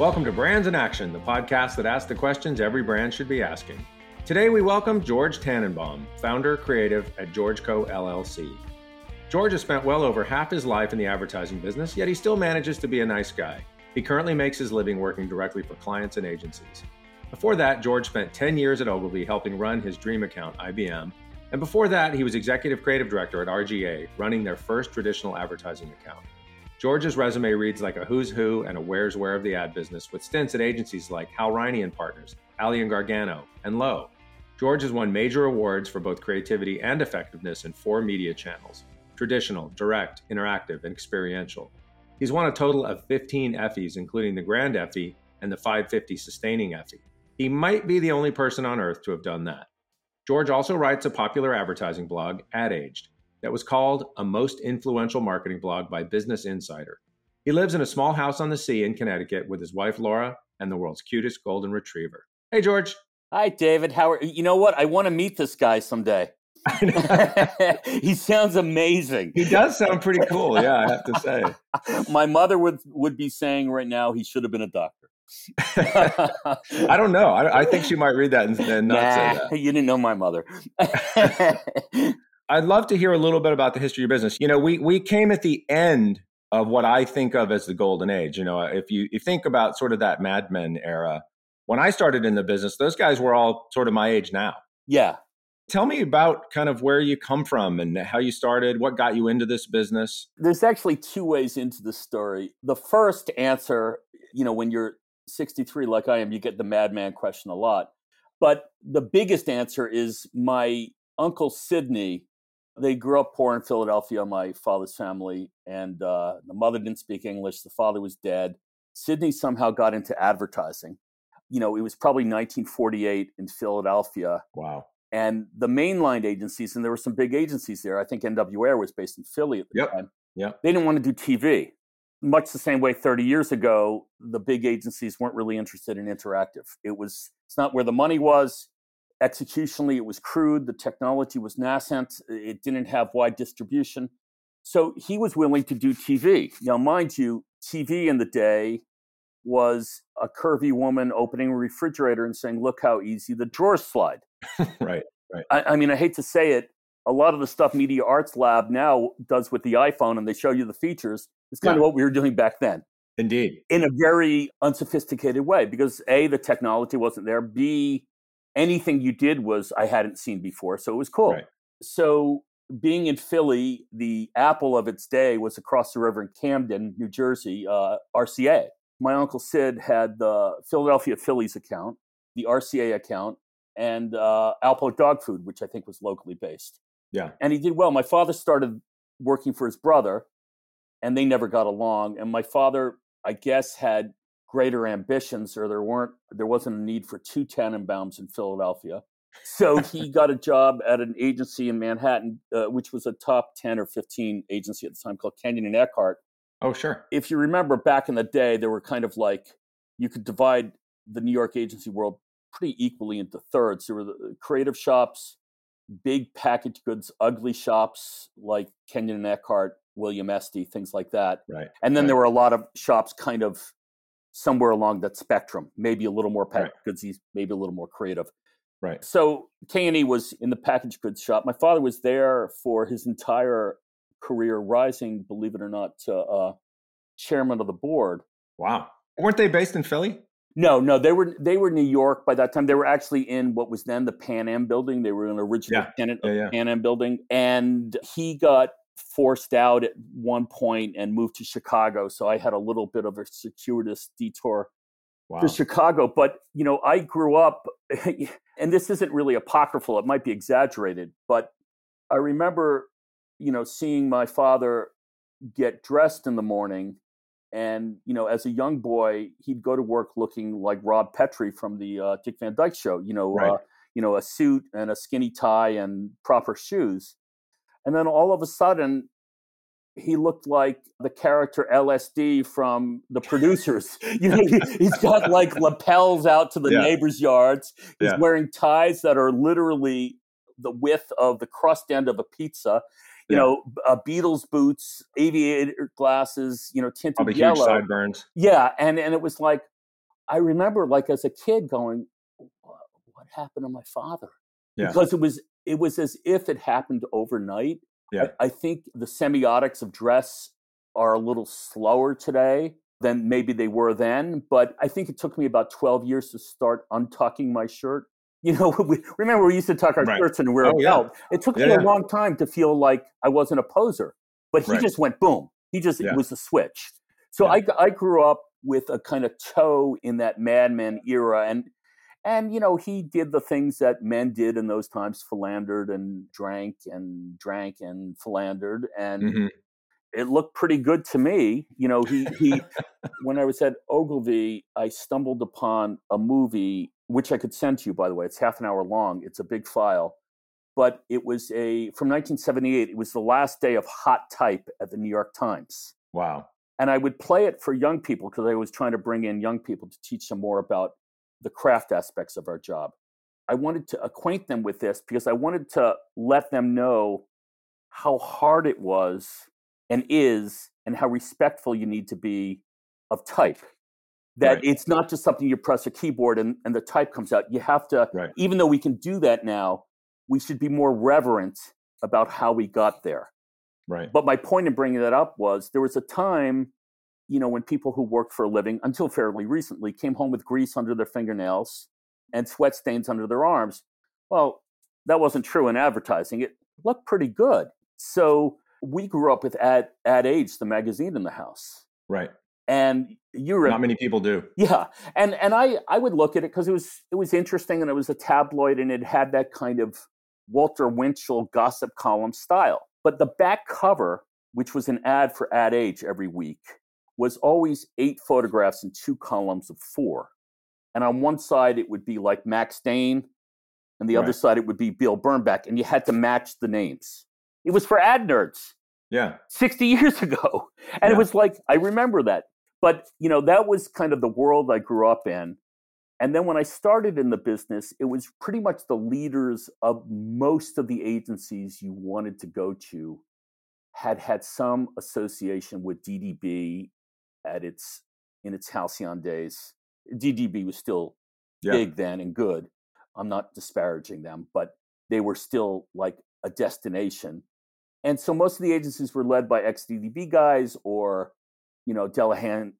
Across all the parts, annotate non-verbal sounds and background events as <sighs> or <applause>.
Welcome to Brands in Action, the podcast that asks the questions every brand should be asking. Today we welcome George Tannenbaum, founder creative at George Co. LLC. George has spent well over half his life in the advertising business, yet he still manages to be a nice guy. He currently makes his living working directly for clients and agencies. Before that, George spent 10 years at Ogilvy helping run his dream account, IBM. And before that, he was executive creative director at RGA, running their first traditional advertising account. George's resume reads like a who's who and a where's where of the ad business, with stints at agencies like Hal Riney and Partners, Ally and Gargano, and Lowe. George has won major awards for both creativity and effectiveness in four media channels traditional, direct, interactive, and experiential. He's won a total of 15 Effies, including the Grand Effie and the 550 Sustaining Effie. He might be the only person on earth to have done that. George also writes a popular advertising blog, Ad Aged, that was called a most influential marketing blog by Business Insider. He lives in a small house on the sea in Connecticut with his wife Laura and the world's cutest golden retriever. Hey, George. Hi, David. How are you? Know what? I want to meet this guy someday. <laughs> <laughs> he sounds amazing. He does sound pretty cool. Yeah, I have to say. <laughs> My mother would would be saying right now he should have been a doctor. I don't know. I, I, think she might read that and, and not nah, say that. You didn't know my mother. I'd love to hear a little bit about the history of your business. You know, we we came at the end of what I think of as the golden age. You know, uh, if you, you think about sort of that Mad Men era, when I started in the business, those guys were all sort of my age now. Yeah. Tell me about kind of where you come from and how you started, what got you into this business. There's actually two ways into the story. The first answer, you know, when you're 63 like I am, you get the madman question a lot. But the biggest answer is my uncle Sidney. They grew up poor in Philadelphia, my father's family, and uh, the mother didn't speak English. The father was dead. Sydney somehow got into advertising. You know, it was probably 1948 in Philadelphia. Wow. And the mainline agencies, and there were some big agencies there. I think N.W. Ayer was based in Philly at the yep. time. Yeah. They didn't want to do TV much the same way 30 years ago, the big agencies weren't really interested in interactive. It was, it's not where the money was. Executionally, it was crude. The technology was nascent. It didn't have wide distribution. So he was willing to do TV. Now, mind you, TV in the day was a curvy woman opening a refrigerator and saying, Look how easy the drawers slide. <laughs> right, right. I, I mean, I hate to say it, a lot of the stuff Media Arts Lab now does with the iPhone and they show you the features it's kind yeah. of what we were doing back then. Indeed. In a very unsophisticated way because A, the technology wasn't there. B, anything you did was I hadn't seen before. So it was cool. Right. So being in Philly, the apple of its day was across the river in Camden, New Jersey, uh, RCA. My uncle Sid had the Philadelphia Phillies account, the RCA account, and uh, Alpo Dog Food, which I think was locally based. Yeah. And he did well. My father started working for his brother and they never got along. And my father, I guess, had greater ambitions, or there weren't there wasn't a need for two Tannenbaums in Philadelphia. So he <laughs> got a job at an agency in Manhattan, uh, which was a top ten or fifteen agency at the time called Kenyon and Eckhardt. Oh, sure. If you remember back in the day, there were kind of like you could divide the New York agency world pretty equally into thirds. There were the creative shops, big package goods, ugly shops like Kenyon and Eckhardt, William Esty, things like that. Right. And then right. there were a lot of shops kind of somewhere along that spectrum, maybe a little more packaged right. goods, maybe a little more creative. Right. So K&E was in the packaged goods shop. My father was there for his entire career, rising, believe it or not, to uh, chairman of the board. Wow. Weren't they based in Philly? No, no, they were they were New York by that time. They were actually in what was then the Pan Am building. They were an original yeah. tenant yeah, of yeah. Pan Am building, and he got forced out at one point and moved to Chicago. So I had a little bit of a circuitous detour wow. to Chicago. But, you know, I grew up, <laughs> and this isn't really apocryphal, it might be exaggerated, but I remember, you know, seeing my father get dressed in the morning. And, you know, as a young boy, he'd go to work looking like Rob Petrie from the uh, Dick Van Dyke show, you know, right. uh, you know, a suit and a skinny tie and proper shoes and then all of a sudden, he looked like the character LSD from the producers. <laughs> you know, he, has got like lapels out to the yeah. neighbors' yards. He's yeah. wearing ties that are literally the width of the crust end of a pizza. You yeah. know, uh, Beatles boots, aviator glasses. You know, tinted Probably yellow. huge sideburns. Yeah, and and it was like, I remember, like as a kid, going, "What happened to my father?" Yeah. Because it was it was as if it happened overnight. Yeah. I, I think the semiotics of dress are a little slower today than maybe they were then. But I think it took me about 12 years to start untucking my shirt. <laughs> You know, we, remember we used to tuck our Right. shirts and wear Oh, a yeah. It took me Yeah, a yeah. long time to feel like I wasn't a poser. But he Right. just went boom. He just, Yeah. it was a switch. So Yeah. I, I grew up with a kind of toe in that madman era. And and you know he did the things that men did in those times philandered and drank and drank and philandered and Mhm. it looked pretty good to me. You know he he when i was at ogilvy i stumbled upon a movie which i could send to you by the way. It's half an hour long. It's a big file. But it was a from 1978 it was the last day of hot type at the new york times. Wow. and I would play it for young people because I was trying to bring in young people to teach them more about the craft aspects of our job. I wanted to acquaint them with this because I wanted to let them know how hard it was and is and how respectful you need to be of type. That Right. it's not just something you press a keyboard and, and the type comes out. You have to, Right. even though we can do that now, we should be more reverent about how we got there. Right. But my point in bringing that up was there was a time, you know, when people who worked for a living until fairly recently came home with grease under their fingernails and sweat stains under their arms. Well, that wasn't true in advertising. It looked pretty good. So we grew up with Ad, Ad Age, the magazine in the house. Right. And you were Not many people do. yeah, and and I I would look at it because it was it was interesting and it was a tabloid and it had that kind of Walter Winchell gossip column style. But the back cover, which was an ad for Ad Age every week, was always eight photographs in two columns of four. And on one side it would be like Max Dane, and the other side it would be Bill Bernbach, and you had to match the names. It was for ad nerds. Yeah. 60 <laughs> years ago. And Yeah. it was like, I remember that. But, you know, that was kind of the world I grew up in. And then when I started in the business, it was pretty much the leaders of most of the agencies you wanted to go to had had some association with DDB at its in its halcyon days. DDB was still Yeah. big then and good. I'm not disparaging them, but they were still like a destination. And so most of the agencies were led by ex-DDB guys or, you know, Delehanty,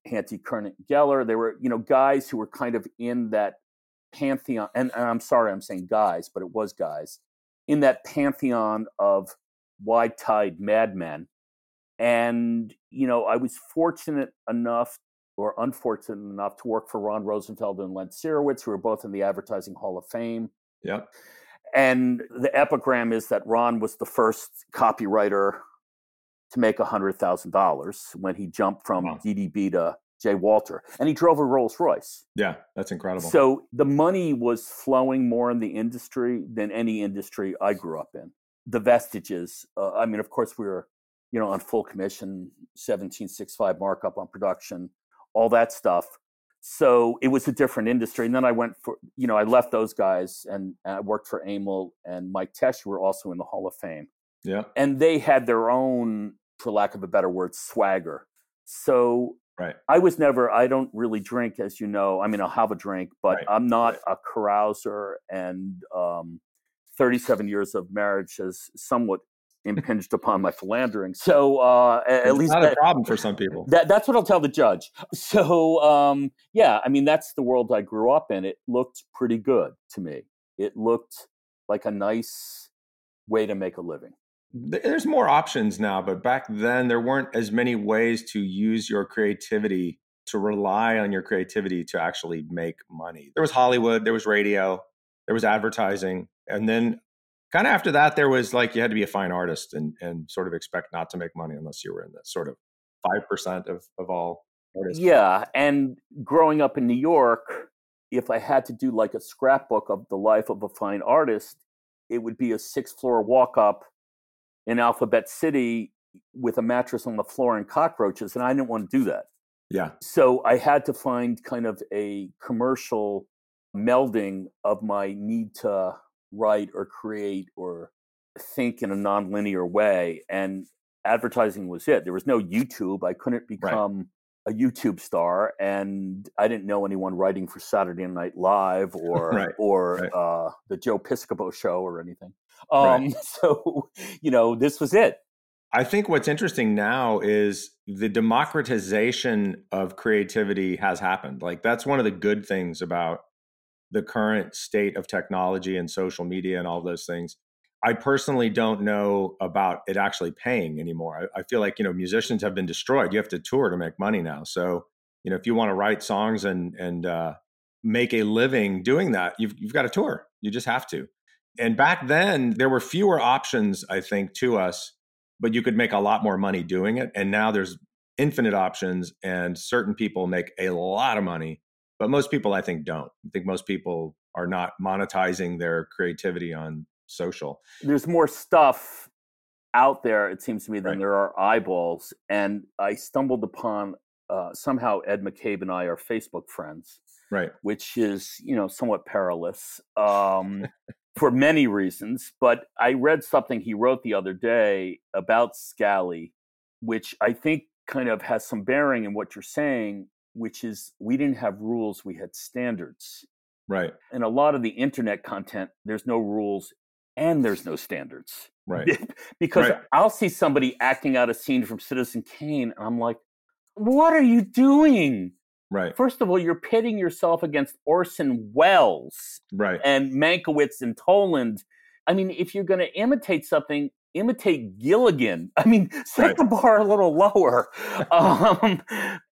Kurnit, Geller. They were, you know, guys who were kind of in that pantheon. And, and I'm sorry, I'm saying guys, but it was guys in that pantheon of wide tide madmen. And, you know, I was fortunate enough or unfortunate enough to work for Ron Rosenfeld and Len Sirowitz, who are both in the Advertising Hall of Fame. Yep. And the epigram is that Ron was the first copywriter to make $100,000 when he jumped from Wow. DDB to J. Walter. And he drove a Rolls Royce. Yeah. That's incredible. So the money was flowing more in the industry than any industry I grew up in. The vestiges, uh, I mean, of course, we were, you know, on full commission, 1765 markup on production, all that stuff. So it was a different industry. And then I went for, you know, I left those guys and I worked for Amil and Mike Tesch, who were also in the Hall of Fame. yeah. And they had their own, for lack of a better word, swagger. So Right. I was never, I don't really drink, as you know. I mean, I'll have a drink, but Right, I'm not a carouser. And um, 37 years of marriage has somewhat impinged upon my philandering. So uh, at It's least not that, a problem for some people. that, that's what I'll tell the judge. So um, yeah, I mean, that's the world I grew up in. It looked pretty good to me. It looked like a nice way to make a living. There's more options now, but back then there weren't as many ways to use your creativity to rely on your creativity to actually make money. There was Hollywood, there was radio, there was advertising, and then kind of after that there was like you had to be a fine artist and and sort of expect not to make money unless you were in the sort of 5% of of all artists. Yeah, and growing up in New York, if I had to do like a scrapbook of the life of a fine artist, it would be a six floor walk up in Alphabet City with a mattress on the floor and cockroaches, and I didn't want to do that. Yeah. So I had to find kind of a commercial melding of my need to write or create or think in a nonlinear way. And advertising was it. There was no YouTube. I couldn't become a YouTube star, and I didn't know anyone writing for Saturday Night Live <laughs> or Right, or right. Uh, the Joe Piscopo show or anything. Right. Um, <laughs> So you know, this was it. I think what's interesting now is the democratization of creativity has happened. Like that's one of the good things about the current state of technology and social media and all those things. I personally don't know about it actually paying anymore. I, I feel like you know musicians have been destroyed. You have to tour to make money now. So you know if you want to write songs and and uh, make a living doing that, you've you've got to tour. You just have to. And back then there were fewer options, I think, to us but you could make a lot more money doing it. And now there's infinite options, and certain people make a lot of money, but most people, I think, don't. I think most people are not monetizing their creativity on social. There's more stuff out there, it seems to me, than Right. there are eyeballs. And I stumbled upon uh, somehow Ed McCabe and I are Facebook friends. Right. which is you know somewhat perilous um, for many reasons. But I read something he wrote the other day about Scali, which I think kind of has some bearing in what you're saying, which is we didn't have rules, we had standards. Right. And a lot of the internet content, there's no rules and there's no standards. Right. <laughs> because Right. I'll see somebody acting out a scene from Citizen Kane, and I'm like, what are you doing? Right. First of all, you're pitting yourself against Orson Welles Right. and Mankiewicz and Toland. I mean, if you're going to imitate something, imitate Gilligan. <laughs> I mean, set Right. the bar a little lower. <laughs> um,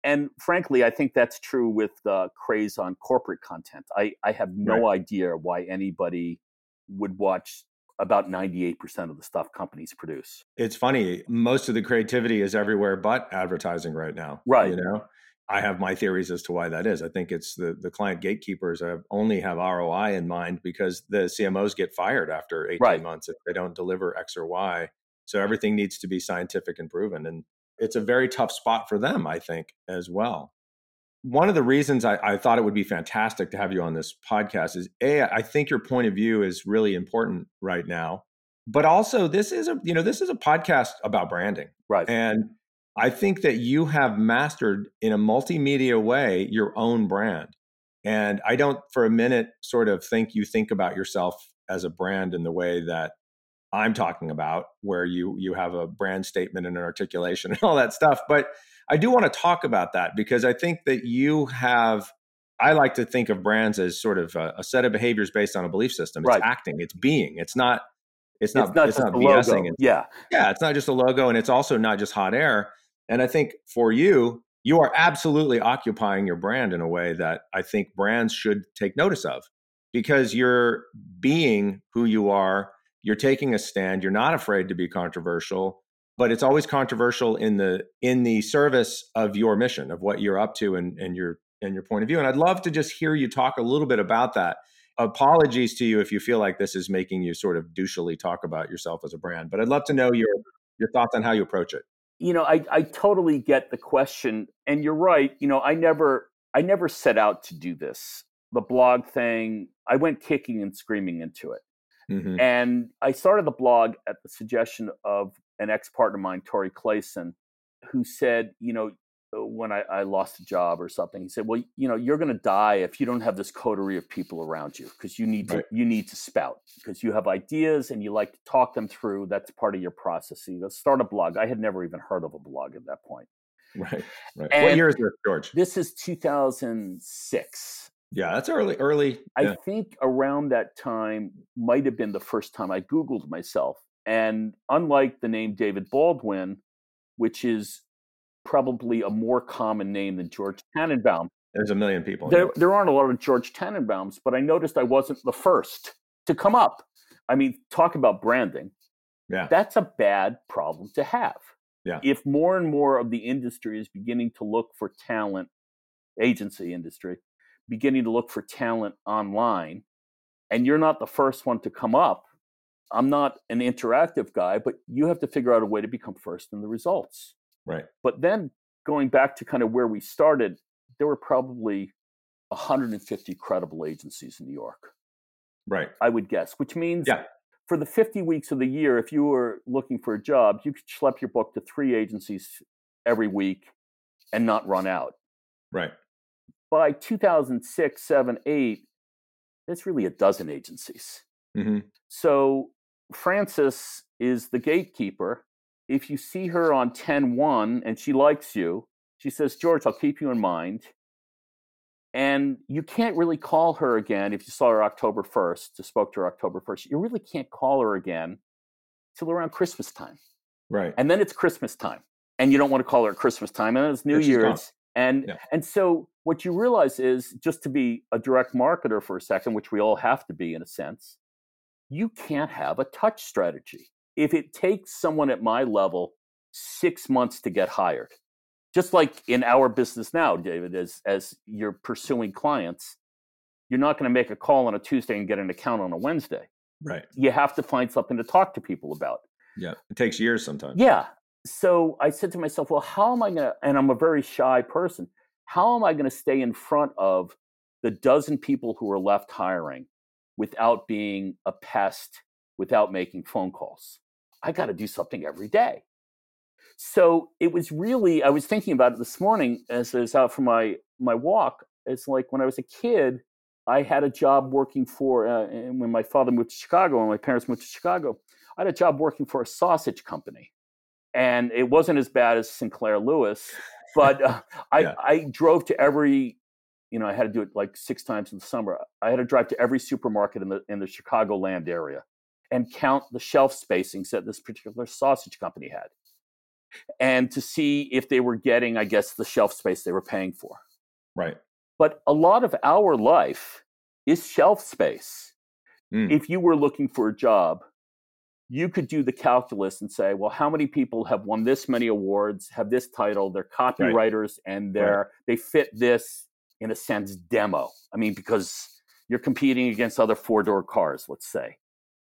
and frankly, I think that's true with the craze on corporate content. I, I have no idea why anybody would watch about 98% of the stuff companies produce. It's funny. Most of the creativity is everywhere but advertising right now. Right. You know, I have my theories as to why that is. I think it's the the client gatekeepers have only have ROI in mind because the CMOs get fired after 18 Right. months if they don't deliver X or Y. So everything needs to be scientific and proven. And it's a very tough spot for them, I think, as well. One of the reasons I, I thought it would be fantastic to have you on this podcast is A, I think your point of view is really important right now. But also this is a, you know, this is a podcast about branding. Right. And I think that you have mastered in a multimedia way your own brand. And I don't for a minute sort of think you think about yourself as a brand in the way that I'm talking about, where you you have a brand statement and an articulation <laughs> and all that stuff. But I do want to talk about that because I think that you have I like to think of brands as sort of a, a set of behaviors based on a belief system. It's Right. acting, it's being. It's not it's not it's not it's just not BSing. It's Yeah. yeah, it's not just a logo and it's also not just hot air. And I think for you, you are absolutely occupying your brand in a way that I think brands should take notice of because you're being who you are, you're taking a stand, you're not afraid to be controversial, but it's always controversial in the in the service of your mission, of what you're up to and, and your and your point of view. And I'd love to just hear you talk a little bit about that. Apologies to you if you feel like this is making you sort of douchily talk about yourself as a brand, but I'd love to know your your thoughts on how you approach it. You know I, I totally get the question and you're right you know i never i never set out to do this the blog thing i went kicking and screaming into it Mhm. and i started the blog at the suggestion of an ex-partner of mine tori clayson who said you know when I, I lost a job or something he said well you know you're going to die if you don't have this coterie of people around you because you need to Right. you need to spout because you have ideas and you like to talk them through that's part of your process you go start a blog i had never even heard of a blog at that point Right. Right. what year is this, George? this is 2006 Yeah, that's early. Early. I yeah. think around that time might have been the first time I Googled myself. And unlike the name David Baldwin, which is probably a more common name than George Tannenbaum, There's a million people. there, there aren't a lot of George Tannenbaums, but I noticed I wasn't the first to come up. I mean, talk about branding. Yeah. That's a bad problem to have. Yeah. If more and more of the industry is beginning to look for talent, agency industry, beginning to look for talent online, and you're not the first one to come up, I'm not an interactive guy, but you have to figure out a way to become first in the results. Right. But then going back to kind of where we started, there were probably 150 credible agencies in New York, Right. I would guess, which means Yeah. for the 50 weeks of the year, if you were looking for a job, you could schlep your book to three agencies every week and not run out. Right. By 2006, 7, 8, there's really a dozen agencies. Mm-hmm. So Francis is the gatekeeper. If you see her on 10 1 and she likes you, she says, George, I'll keep you in mind. And you can't really call her again if you saw her October 1st, just spoke to her October 1st. You really can't call her again till around Christmas time. Right. And then it's Christmas time. And you don't want to call her at Christmas time. And then it's New Then she's gone. Year's. And Yeah. and so what you realize is just to be a direct marketer for a second, which we all have to be in a sense, you can't have a touch strategy. If it takes someone at my level six months to get hired, just like in our business now, David, as as you're pursuing clients, you're not going to make a call on a Tuesday and get an account on a Wednesday. Right. You have to find something to talk to people about. Yeah. It takes years sometimes. Yeah. So I said to myself, well, how am I going to, and I'm a very shy person, how am I going to stay in front of the dozen people who are left hiring without being a pest, without making phone calls? I got to do something every day. So it was really, I was thinking about it this morning as I was out for my, my walk. It's like when I was a kid, I had a job working for, uh, and when my father moved to Chicago and my parents moved to Chicago, I had a job working for a sausage company. And it wasn't as bad as Sinclair Lewis, but uh, <laughs> I, Yeah. I drove to every, you know, I had to do it like six times in the summer. I had to drive to every supermarket in the in the Chicagoland area and count the shelf spacings that this particular sausage company had, and to see if they were getting, I guess, the shelf space they were paying for. Right. But a lot of our life is shelf space. Mm. If you were looking for a job, you could do the calculus and say, well, how many people have won this many awards, have this title, they're copywriters, and they're they fit this in a sense demo. I mean, because you're competing against other four door cars, let's say.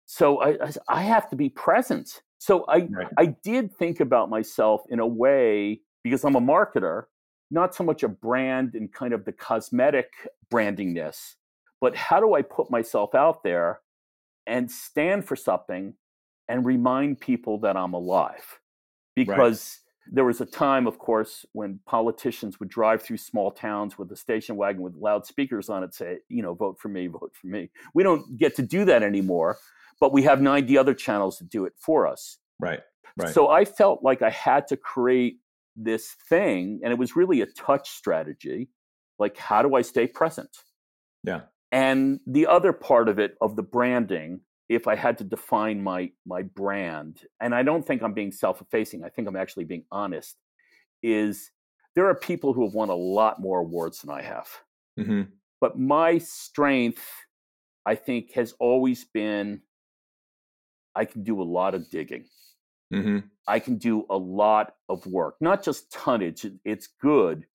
So I, I- I have to be present. So I Right. I did think about myself in a way because I'm a marketer, not so much a brand and kind of the cosmetic brandingness, but how do I put myself out there and stand for something and remind people that I'm alive? Because there was a time, of course, when politicians would drive through small towns with a station wagon with loudspeakers on it, say, you know, vote for me, vote for me. We don't get to do that anymore, but we have 90 other channels to do it for us. Right. Right. So I felt like I had to create this thing, and it was really a touch strategy. Like, how do I stay present? Yeah. And the other part of it, of the branding, if I had to define my my brand, and I don't think I'm being self-effacing, I think I'm actually being honest, is there are people who have won a lot more awards than I have. hmm But my strength, I think, has always been I can do a lot of digging. hmm I can do a lot of work, not just tonnage, it's good,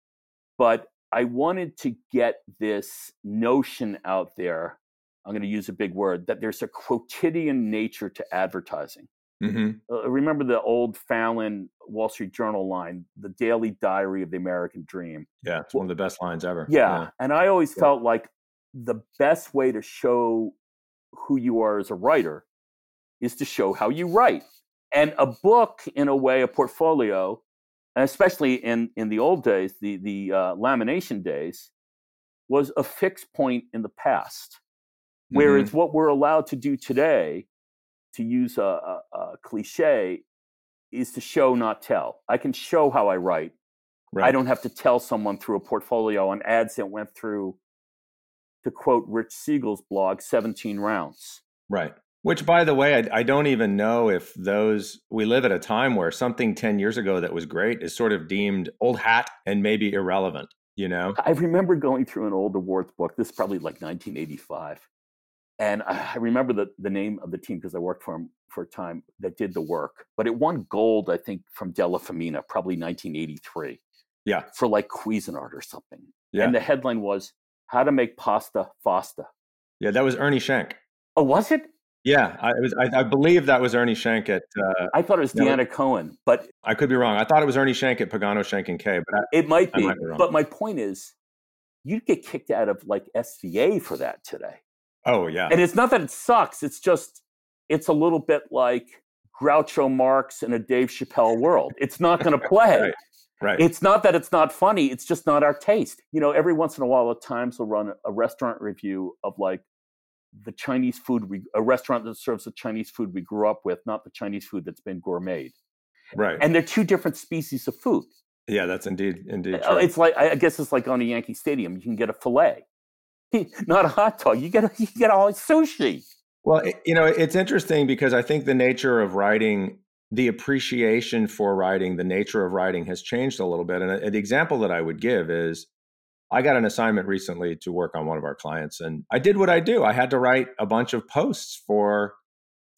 but I wanted to get this notion out there. I'm going to use a big word that there's a quotidian nature to advertising. hmm Uh, remember the old Fallon Wall Street Journal line, the daily diary of the American dream. Yeah. It's one of the best lines ever. Yeah. And I always Yeah. felt like the best way to show who you are as a writer is to show how you write. And a book, in a way, a portfolio, and especially in, in the old days, the, the uh, lamination days, was a fixed point in the past. Whereas what we're allowed to do today, to use a, a, a cliche, is to show, not tell. I can show how I write. Right. I don't have to tell someone through a portfolio on ads that went through, to quote Rich Siegel's blog, 17 rounds. Right. Which, by the way, I, I don't even know if those, we live at a time where something 10 years ago that was great is sort of deemed old hat and maybe irrelevant, you know? I remember going through an old awards book. This is probably like 1985. And I remember the, the name of the team because I worked for 'em for a time that did the work. But it won gold, I think, from Della Femina, probably 1983, Yeah. for like Cuisinart or something. Yeah. And the headline was How to Make Pasta Fasta. yeah. That was Ernie Schenk. Oh, was it? Yeah. I, it was, I, I believe that was Ernie Schenk at, uh, I thought it was No. Deanna Cohen, but I could be wrong. I thought it was Ernie Schenk at Pagano, Schenk, and Kay, but I, It might be, might be but my point is, you'd get kicked out of like SVA for that today. oh, yeah. And it's not that it sucks; it's just it's a little bit like Groucho Marx in a Dave Chappelle world. It's not going <laughs> to play. Right. Right. It's not that it's not funny, it's just not our taste. You know, every once in a while at times we'll run a restaurant review of like the Chinese food we a restaurant that serves the Chinese food we grew up with, not the Chinese food that's been gourmet. Right. And they're two different species of food. Yeah, that's indeed indeed Uh, true. It's like I guess it's like on a Yankee Stadium. You can get a fillet, <laughs> not a hot dog. You get a, <laughs> you get all sushi. Well, you know, it's interesting because I think the nature of writing, the appreciation for writing, the nature of writing has changed a little bit. And uh, the example that I would give is I got an assignment recently to work on one of our clients, and I did what I do. I had to write a bunch of posts for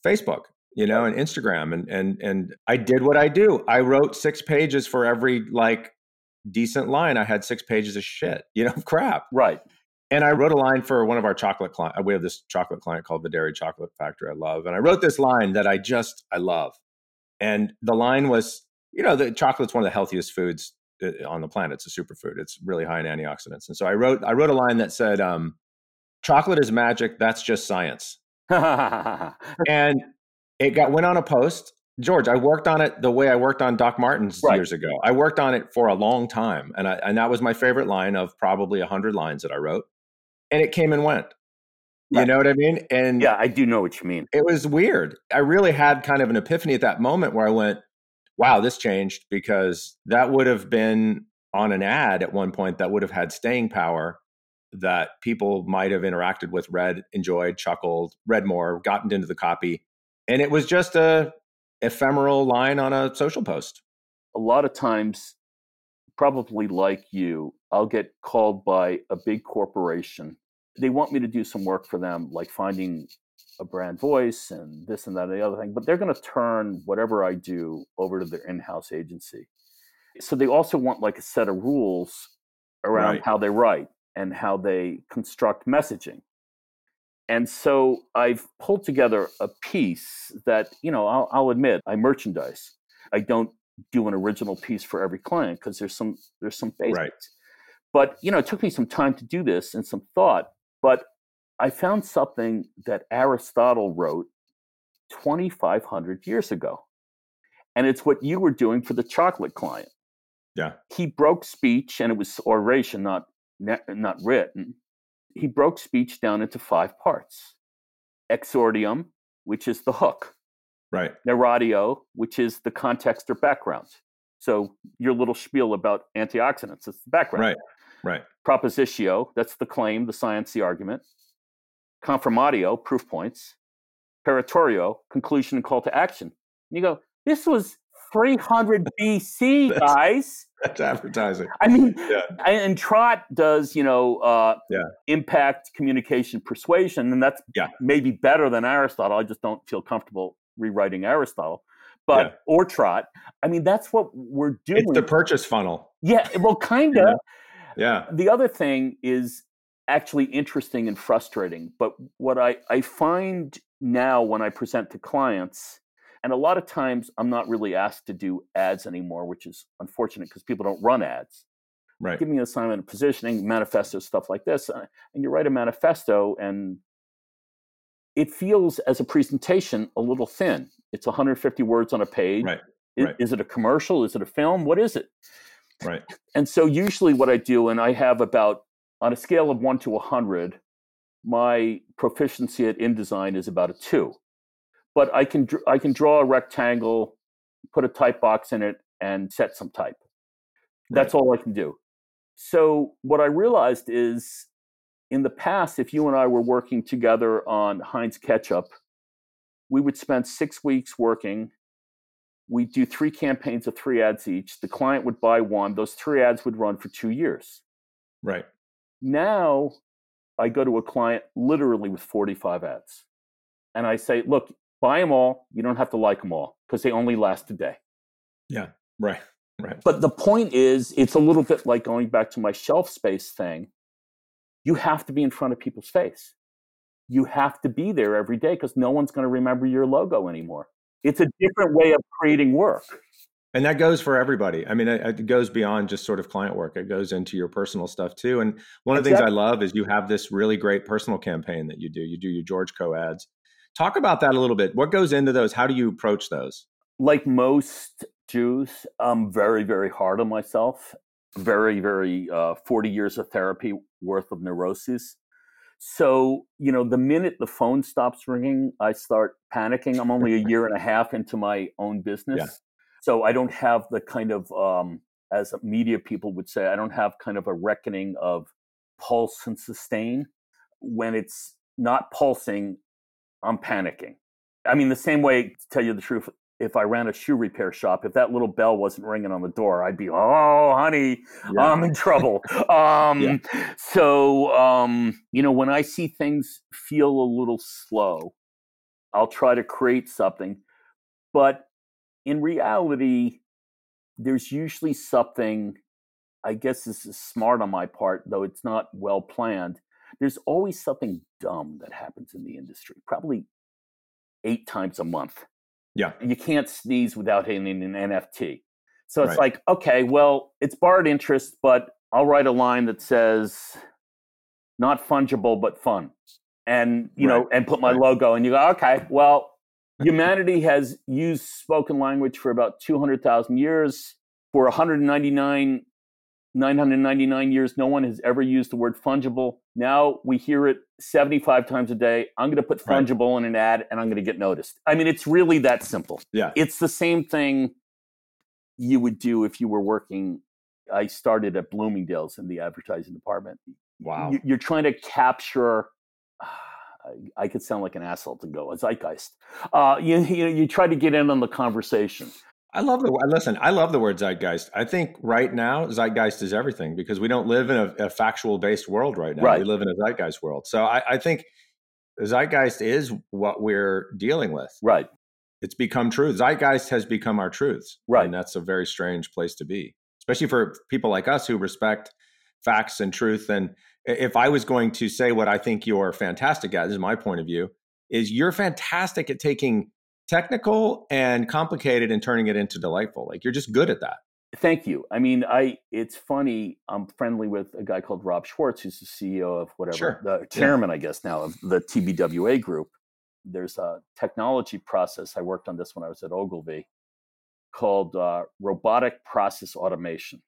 Facebook, you know, and Instagram, and and and I did what I do. I wrote six pages for every like decent line. I had six pages of shit, <laughs> you know, crap. Right. And I wrote a line for one of our chocolate clients. We have this chocolate client called the Dairy Chocolate Factory I love. And I wrote this line that I just, I love. And the line was, you know, the chocolate's one of the healthiest foods on the planet. It's a superfood. It's really high in antioxidants. And so I wrote, I wrote a line that said, um, chocolate is magic. That's just science. <laughs> and it got, went on a post. George, I worked on it the way I worked on Doc Martens Right. years ago. I worked on it for a long time. And I, and that was my favorite line of probably a hundred lines that I wrote and it came and went. You Right. know what I mean? And yeah, I do know what you mean. it was weird. I really had kind of an epiphany at that moment where I went, wow, this changed because that would have been on an ad at one point that would have had staying power that people might have interacted with, read, enjoyed, chuckled, read more, gotten into the copy. And it was just a ephemeral line on a social post. A lot of times, probably like you, I'll get called by a big corporation. They want me to do some work for them, like finding a brand voice and this and that and the other thing, but they're going to turn whatever I do over to their in house agency. So they also want like a set of rules around Right. how they write and how they construct messaging. And so I've pulled together a piece that, you know, I'll, I'll admit I merchandise. I don't do an original piece for every client because there's some there's some basics. Right. But you know, it took me some time to do this and some thought. But I found something that Aristotle wrote 2,500 years ago, and it's what you were doing for the chocolate client. Yeah. He broke speech, and it was oration, not not written. He broke speech down into five parts: exordium, which is the hook Right. narratio, which is the context or background. So your little spiel about antioxidants, it's the background. Right. Right. Propositio, that's the claim, the science, the argument. Confirmatio, proof points. Peroratio, conclusion and call to action. And you go, this was 300 <laughs> BC, guys. That's advertising. I mean, Yeah. and Trott does, you know, uh, Yeah. impact, communication, persuasion, and that's Yeah. maybe better than Aristotle. I just don't feel comfortable rewriting Aristotle, but or Trott. I mean, that's what we're doing. It's the purchase funnel. yeah, well, kind of. <laughs> Yeah. The other thing is actually interesting and frustrating, but what I I find now when I present to clients. And a lot of times, I'm not really asked to do ads anymore, which is unfortunate because people don't run ads Right. give me an assignment of positioning, manifesto, stuff like this. And you write a manifesto, and it feels as a presentation a little thin. It's 150 words on a page. Right, I- right. Is it a commercial? Is it a film? What is it? Right. And so, usually, what I do, and I have about on a scale of one to 100, my proficiency at InDesign is about a two. But I can dr- I can draw a rectangle, put a type box in it, and set some type. That's all I can do. So what I realized is in the past, if you and I were working together on Heinz ketchup, we would spend six weeks working. We'd do three campaigns of three ads each. The client would buy one. Those three ads would run for two years. Right. Now I go to a client literally with 45 ads. And I say, look, buy them all. You don't have to like them all because they only last a day. Yeah, right. Right. But the point is, it's a little bit like going back to my shelf space thing. You have to be in front of people's face. You have to be there every day because no one's going to remember your logo anymore. It's a different way of creating work. And that goes for everybody. I mean, it, it goes beyond just sort of client work. It goes into your personal stuff too. And one of the things I love is you have this really great personal campaign that you do. You do your George Co ads. Talk about that a little bit. What goes into those? How do you approach those? Like most Jews. I'm very, very hard on myself. Very, very uh, 40 years of therapy worth of neuroses. So, you know, the minute the phone stops ringing, I start panicking. I'm only a year and a half into my own <laughs> business. So I don't have the kind of, um, as media people would say, I don't have kind of a reckoning of pulse and sustain. When it's not pulsing, I'm panicking. I mean, the same way, to tell you the truth, if I ran a shoe repair shop, if that little bell wasn't ringing on the door, I'd be, oh, honey, yeah. I'm in trouble. <laughs> um, yeah. So, um, you know, when I see things feel a little slow, I'll try to create something. But in reality, there's usually something, I guess this is smart on my part, though it's not well planned. There's always something dumb that happens in the industry, probably eight times a month yeah. You can't sneeze without hitting an NFT. So it's right. like, okay, well, it's borrowed interest, but I'll write a line that says not fungible but fun. And you right. know, and put my right. logo and you go, okay, well, humanity has used spoken language for about 200,000 years. For 199 999 years, no one has ever used the word fungible. Now we hear it 75 times a day. I'm going to put fungible right. in an ad and I'm going to get noticed. I mean, it's really that simple. Yeah. It's the same thing you would do if you were working. I started at Bloomingdale's in the advertising department. Wow. You're trying to capture. Ah, I could sound like an asshole to go a zeitgeist. Uh, you, you you try to get in on the conversation. I love the listen. I love the word zeitgeist. I think right now zeitgeist is everything because we don't live in a, a factual based world right now. Right. We live in a zeitgeist world. So I, I think zeitgeist is what we're dealing with. Right. It's become truth. Zeitgeist has become our truths. Right. And that's a very strange place to be, especially for people like us who respect facts and truth. And if I was going to say what I think you're fantastic at, this is my point of view, is you're fantastic at taking technical and complicated and turning it into delightful. Like you're just good at that. Thank you. I mean, I it's funny. I'm friendly with a guy called Rob Schwartz, who's the CEO of whatever, sure. the chairman, yeah. I guess now of the TBWA group. There's a technology process. I worked on this when I was at Ogilvy, called uh, robotic process automation.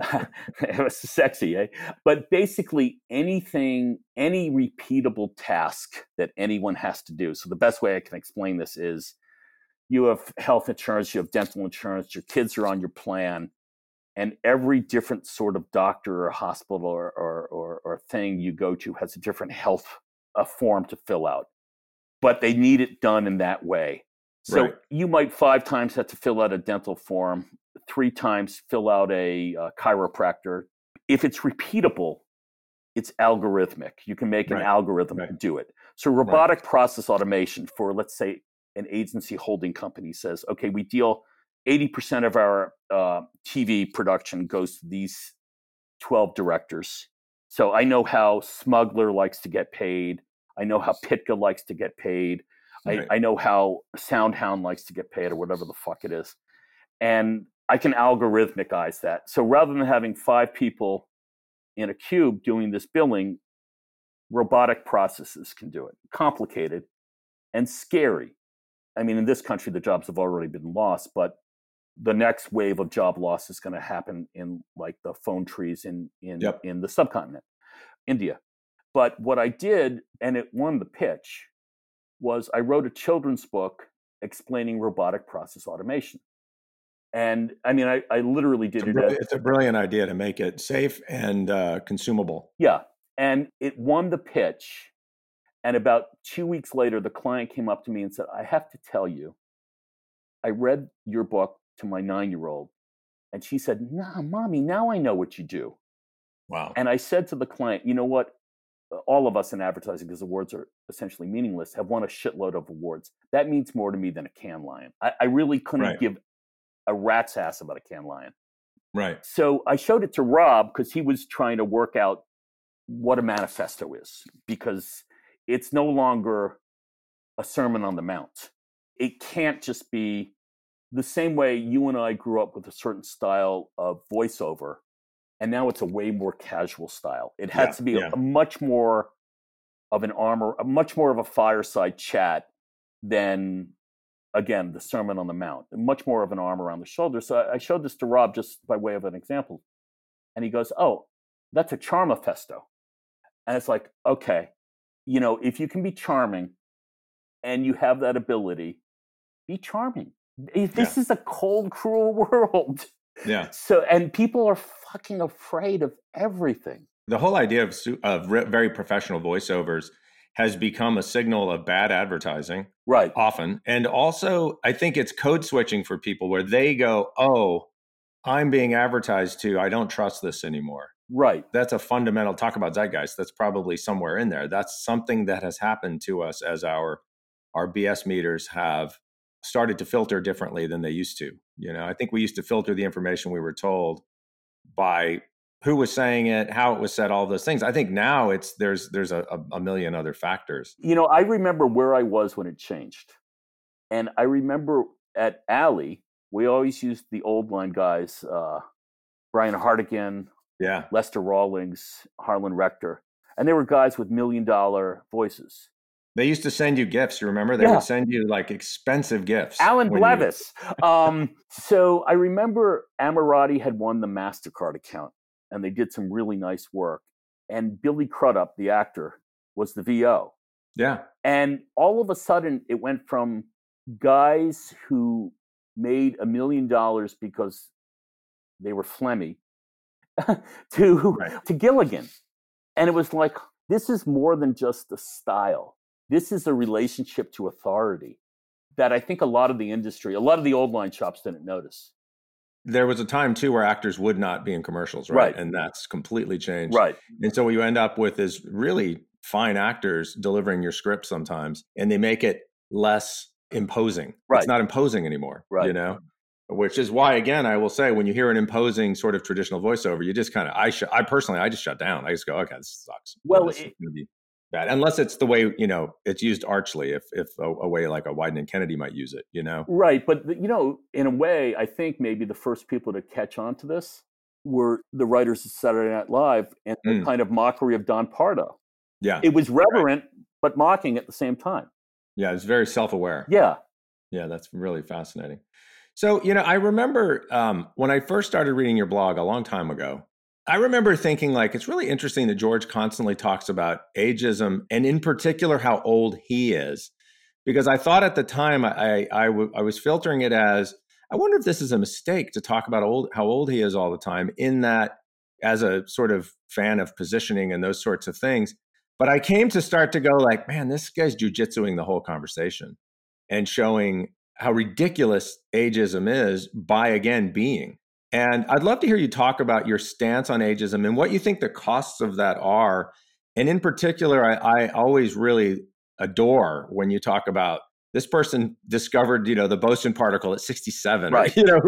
<laughs> it was sexy, eh? But basically, anything, any repeatable task that anyone has to do. So, the best way I can explain this is you have health insurance, you have dental insurance, your kids are on your plan, and every different sort of doctor or hospital or, or, or, or thing you go to has a different health a form to fill out. But they need it done in that way. So right. you might five times have to fill out a dental form three times, fill out a, a chiropractor. If it's repeatable, it's algorithmic. You can make right. an algorithm right. do it. So robotic right. process automation for let's say an agency holding company says, okay, we deal 80% of our uh, TV production goes to these 12 directors. So I know how Smuggler likes to get paid. I know how Pytka likes to get paid. I, I know how Soundhound likes to get paid or whatever the fuck it is. And I can algorithmicize that. So rather than having five people in a cube doing this billing, robotic processes can do it. Complicated and scary. I mean, in this country, the jobs have already been lost, but the next wave of job loss is going to happen in like the phone trees in in yep. in the subcontinent, India. But what I did, and it won the pitch, was I wrote a children's book explaining robotic process automation. And I mean, I, I literally did it's it. At, it's a brilliant idea to make it safe and uh, consumable. Yeah. And it won the pitch. And about two weeks later, the client came up to me and said, I have to tell you, I read your book to my nine year old. And she said, Nah, mommy, now I know what you do. Wow. And I said to the client, You know what? All of us in advertising, because awards are essentially meaningless, have won a shitload of awards. That means more to me than a Cannes Lion. I, I really couldn't right. give a rat's ass about a Cannes Lion. Right. So I showed it to Rob because he was trying to work out what a manifesto is because it's no longer a Sermon on the Mount. It can't just be the same way you and I grew up with a certain style of voiceover, and now it's a way more casual style. It had yeah, to be yeah. a, a much more of an armor, a much more of a fireside chat than again, the Sermon on the Mount, much more of an arm around the shoulder. So I, showed this to Rob just by way of an example. And he goes, Oh, that's a charmafesto. And it's like, okay, you know, if you can be charming and you have that ability, be charming. This yeah. is a cold, cruel <laughs> world. Yeah. So, and people are fucking afraid of everything. The whole idea of, of very professional voiceovers has become a signal of bad advertising. Right. Often. And also, I think it's code switching for people where they go, oh, I'm being advertised to. I don't trust this anymore. Right. That's a fundamental talk about zeitgeist. That's probably somewhere in there. That's something that has happened to us as our our BS meters have started to filter differently than they used to. You know, I think we used to filter the information we were told by who was saying it, how it was said, all those things. I think now it's there's there's a, a million other factors. You know, I remember where I was when it changed, and I remember at Ally we always used the old line guys, uh, Brian Hartigan, yeah, Lester Rawlings, Harlan Rector, and they were guys with million dollar voices. They used to send you gifts. You remember? They yeah. would send you like expensive gifts. Alan Blevis. You... um, so I remember Ammirati had won the Mastercard account, and they did some really nice work. And Billy Crudup, the actor, was the VO. Yeah. And all of a sudden, it went from guys who made a million dollars because they were phlegmy <laughs> to right. to Gilligan. And it was like, this is more than just a style. This is a relationship to authority that I think a lot of the industry, a lot of the old line shops didn't notice there was a time too where actors would not be in commercials, right? right? And that's completely changed. Right. And so what you end up with is really fine actors delivering your script sometimes, and they make it less imposing. Right. It's not imposing anymore. Right. You know? Which is why, again, I will say, when you hear an imposing sort of traditional voiceover, you just kind of, I, sh- I personally, I just shut down. I just go, okay, this sucks. Well, this it, bad unless it's the way you know it's used archly if if a, a, way like a Wieden and Kennedy might use it you know? Right but you know in a way i think maybe the first people to catch on to this were the writers of saturday night live and mm. the kind of mockery of don pardo. Yeah. It was reverent right. but mocking at the same time. Yeah it's very self-aware. Yeah. Yeah that's really fascinating. So you know i remember um, when i first started reading your blog a long time ago I remember thinking like it's really interesting that George constantly talks about ageism and in particular how old he is, because I thought at the time I, I, I, w- I was filtering it as I wonder if this is a mistake to talk about old how old he is all the time. In that, as a sort of fan of positioning and those sorts of things, but I came to start to go like, man, this guy's jujitsuing the whole conversation and showing how ridiculous ageism is by again being and I'd love to hear you talk about your stance on ageism and what you think the costs of that are. And in particular, I, I always really adore when you talk about this person discovered, you know, the boson particle at 67, right? <laughs> you know,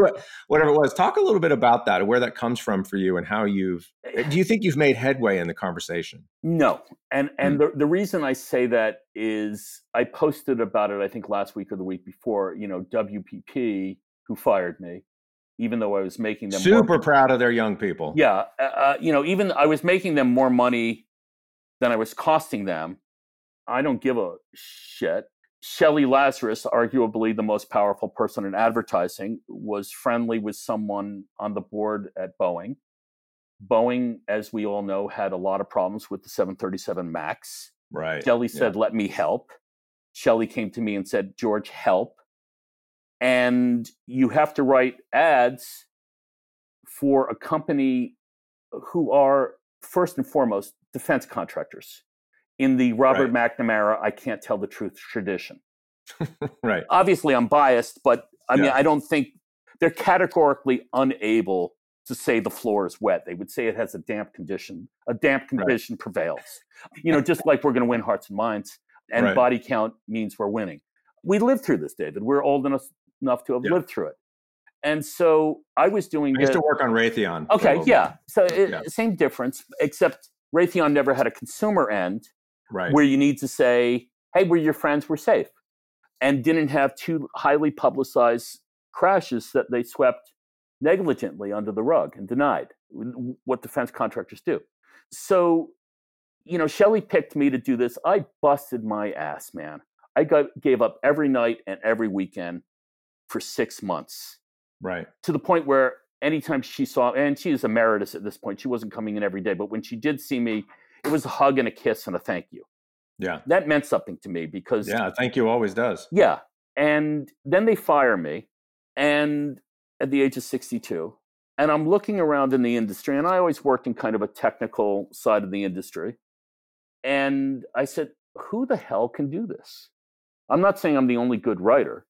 whatever it was. Talk a little bit about that, where that comes from for you, and how you've. Eh, do you think you've made headway in the conversation? No, and and mm. the the reason I say that is I posted about it, I think last week or the week before. You know, WPP who fired me even though I was making them super more, proud of their young people. Yeah, uh, uh, you know, even I was making them more money than I was costing them. I don't give a shit. Shelly Lazarus, arguably the most powerful person in advertising, was friendly with someone on the board at Boeing. Boeing, as we all know, had a lot of problems with the 737 MAX. Right. Shelly said, yeah. "Let me help." Shelly came to me and said, "George, help." And you have to write ads for a company who are first and foremost defense contractors in the Robert right. McNamara I can't tell the truth tradition. <laughs> right. Obviously I'm biased, but I yeah. mean I don't think they're categorically unable to say the floor is wet. They would say it has a damp condition. A damp condition right. prevails. You know, just like we're going to win hearts and minds and right. body count means we're winning. We lived through this, David. We're old enough enough to have yeah. lived through it. And so I was doing. I used to work on Raytheon. Okay, yeah. So it, yeah. same difference, except Raytheon never had a consumer end, right. where you need to say, "Hey, we're your friends. We're safe," and didn't have two highly publicized crashes that they swept negligently under the rug and denied what defense contractors do. So, you know, Shelly picked me to do this. I busted my ass, man. I got, gave up every night and every weekend for six months. Right. To the point where anytime she saw, and she is emeritus at this point, she wasn't coming in every day, but when she did see me, it was a hug and a kiss and a thank you. Yeah. That meant something to me because. Yeah, thank you always does. Yeah. And then they fire me. And at the age of 62, and I'm looking around in the industry, and I always worked in kind of a technical side of the industry. And I said, who the hell can do this? I'm not saying I'm the only good writer,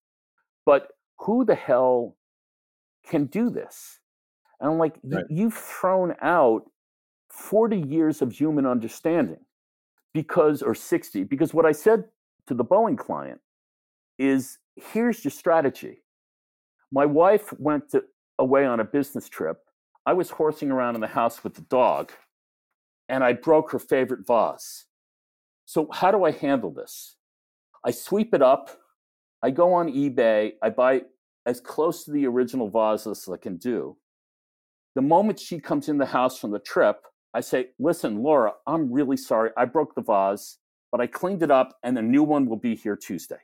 but who the hell can do this? And I'm like, right. you've thrown out 40 years of human understanding because, or 60, because what I said to the Boeing client is here's your strategy. My wife went to, away on a business trip. I was horsing around in the house with the dog and I broke her favorite vase. So, how do I handle this? I sweep it up, I go on eBay, I buy as close to the original vase as I can do. The moment she comes in the house from the trip, I say, Listen, Laura, I'm really sorry. I broke the vase, but I cleaned it up and a new one will be here Tuesday.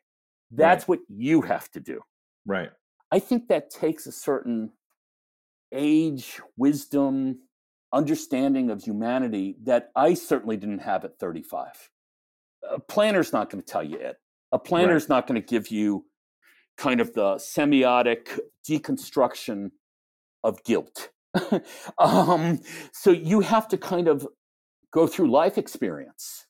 That's right. what you have to do. Right. I think that takes a certain age, wisdom, understanding of humanity that I certainly didn't have at 35. A planner's not going to tell you it. A planner's right. not going to give you kind of the semiotic deconstruction of guilt. <laughs> um, so you have to kind of go through life experience.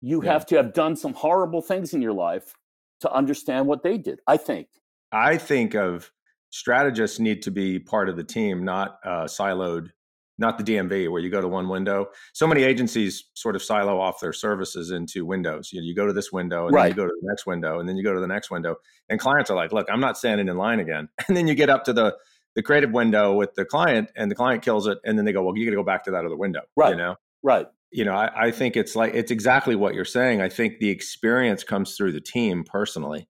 You yeah. have to have done some horrible things in your life to understand what they did, I think. I think of strategists need to be part of the team, not uh, siloed, not the DMV where you go to one window. So many agencies sort of silo off their services into windows. You, know, you go to this window and right. then you go to the next window and then you go to the next window. And clients are like, look, I'm not standing in line again. <laughs> And then you get up to the the creative window with the client and the client kills it. And then they go, well, you got to go back to that other window. Right. You know? Right. You know, I, I think it's like, it's exactly what you're saying. I think the experience comes through the team personally.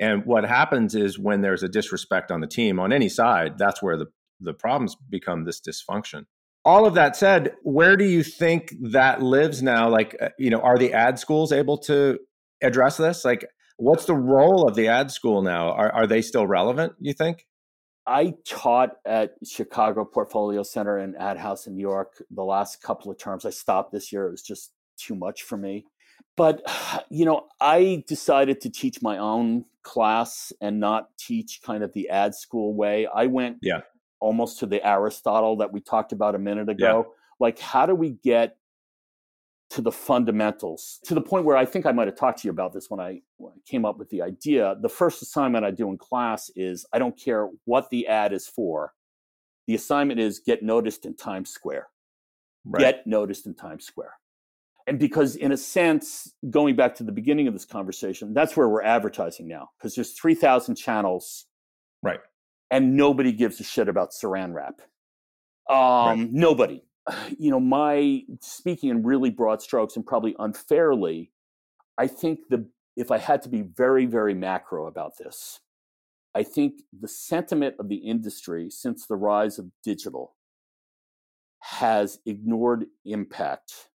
And what happens is when there's a disrespect on the team on any side, that's where the, the problems become this dysfunction. All of that said, where do you think that lives now? Like, uh, you know, are the ad schools able to address this? Like, what's the role of the ad school now? Are, are they still relevant, you think? I taught at Chicago Portfolio Center and Ad House in New York the last couple of terms. I stopped this year. It was just too much for me. But, <sighs> you know, I decided to teach my own class and not teach kind of the ad school way. I went yeah. Almost to the Aristotle that we talked about a minute ago. Yeah. Like, how do we get to the fundamentals to the point where I think I might have talked to you about this when I, when I, came up with the idea. The first assignment I do in class is I don't care what the ad is for. The assignment is get noticed in Times Square. Right. Get noticed in Times Square. And because, in a sense, going back to the beginning of this conversation, that's where we're advertising now because there's 3,000 channels. Right. And nobody gives a shit about saran wrap. Um, right. Nobody. <sighs> You know, my speaking in really broad strokes and probably unfairly, I think the if I had to be very, very macro about this, I think the sentiment of the industry since the rise of digital has ignored impact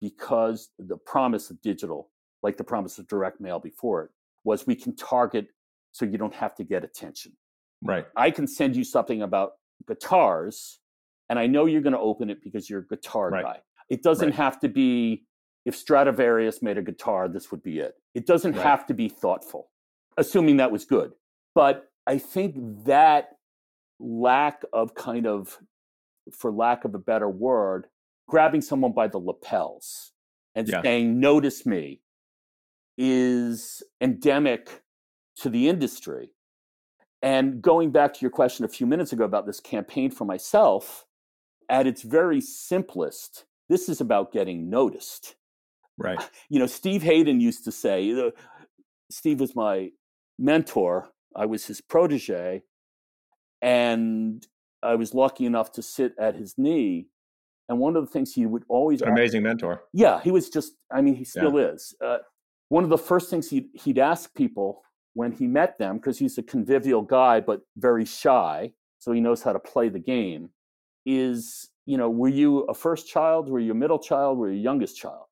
because the promise of digital, like the promise of direct mail before it, was we can target so you don't have to get attention. Right. I can send you something about guitars, and I know you're going to open it because you're a guitar right. guy. It doesn't right. have to be if Stradivarius made a guitar, this would be it. It doesn't right. have to be thoughtful, assuming that was good. But I think that lack of kind of, for lack of a better word, grabbing someone by the lapels and yeah. saying, Notice me, is endemic to the industry. And going back to your question a few minutes ago about this campaign for myself, at its very simplest, this is about getting noticed. Right. <laughs> You know, Steve Hayden used to say, Steve was my mentor, I was his protege, and I was lucky enough to sit at his knee. And one of the things he would always An amazing mentor. Yeah, he was just. I mean, he still yeah. is. Uh, one of the first things he'd he'd ask people when he met them, because he's a convivial guy but very shy, so he knows how to play the game, is you know, were you a first child? Were you a middle child? Were you a youngest child?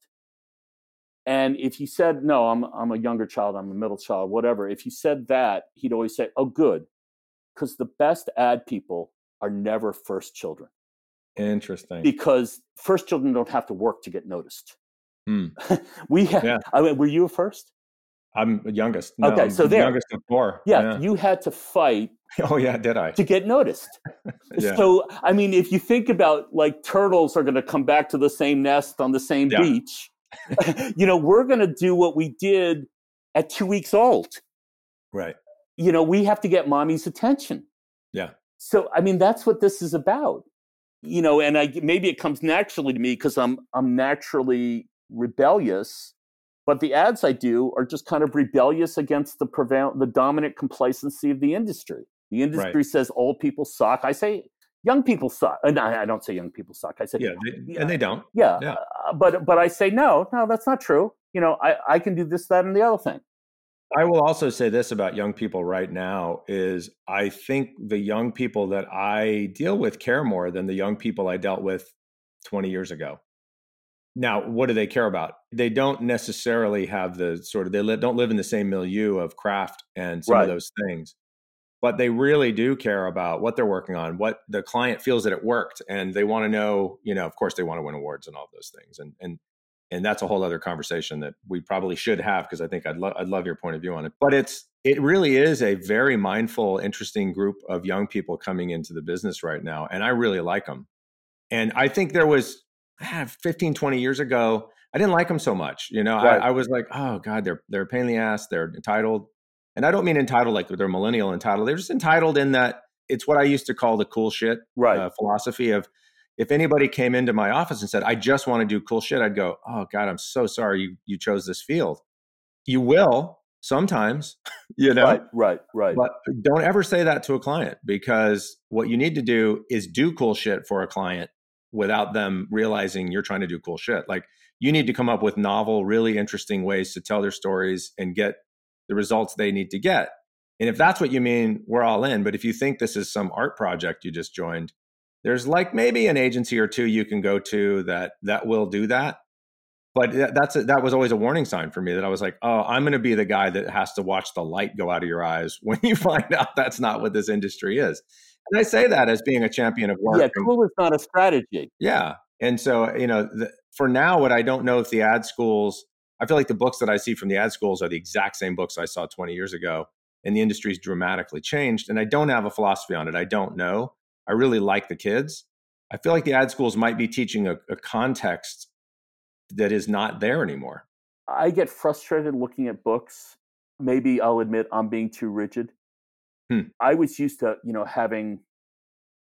And if he said, no, I'm, I'm a younger child, I'm a middle child, whatever, if he said that, he'd always say, oh, good. Because the best ad people are never first children. Interesting. Because first children don't have to work to get noticed. Hmm. <laughs> we have, Yeah. I mean, were you a first? I'm the youngest. No, Okay, so the there. youngest of four. Yeah, you had to fight <laughs> Oh yeah, did I? to get noticed. <laughs> Yeah. So, I mean, if you think about like turtles are going to come back to the same nest on the same Yeah. beach, <laughs> you know, we're going to do what we did at two weeks old. Right. You know, we have to get mommy's attention. Yeah. So, I mean, that's what this is about. You know, and I maybe it comes naturally to me because I'm I'm naturally rebellious, but the ads I do are just kind of rebellious against the prevail the dominant complacency of the industry. The industry says old people suck. I say young people suck. And I, I don't say young people suck. I say Yeah, they, and they don't. yeah, Yeah. uh, but but I say no, no, that's not true. You know, I I can do this, that, and the other thing. I will also say this about young people right now is I think the young people that I deal with care more than the young people I dealt with 20 years ago. Now, what do they care about? They don't necessarily have the sort of they li- don't live in the same milieu of craft and some Right. of those things. But they really do care about what they're working on, what the client feels that it worked, and they want to know, you know, of course they want to win awards and all those things. And and and that's a whole other conversation that we probably should have because I think I'd, lo- I'd love your point of view on it. But it's it really is a very mindful, interesting group of young people coming into the business right now, and I really like them. And I think there was 15, 20 years ago, I didn't like them so much. You know, Right. I, I was like, oh god, they're they're a pain in the ass. They're entitled, and I don't mean entitled like they're millennial entitled. They're just entitled in that it's what I used to call the cool shit Right. uh, philosophy of if anybody came into my office and said i just want to do cool shit i'd go oh god i'm so sorry you, you chose this field you will sometimes <laughs> you know Right. Right. Right. but don't ever say that to a client because what you need to do is do cool shit for a client without them realizing you're trying to do cool shit. Like you need to come up with novel really interesting ways to tell their stories and get the results they need to get. And if that's what you mean we're all in. But if you think this is some art project you just joined there's like maybe an agency or two you can go to that that will do that. But that- that's a, that was always a warning sign for me that I was like, oh, I'm going to be the guy that has to watch the light go out of your eyes <laughs> when you find out that's not what this industry is. And I say that as being a champion of work. yeah, cool is not a strategy. yeah. And so, you know, the, for now, what I don't know if the ad schools, I feel like the books that I see from the ad schools are the exact same books I saw 20 years ago. And the industry's dramatically changed. And I don't have a philosophy on it. I don't know. I really like the kids. I feel like the ad schools might be teaching a, a context that is not there anymore. I get frustrated looking at books. Maybe I'll admit I'm being too rigid. Hmm. I was used to, you know, having,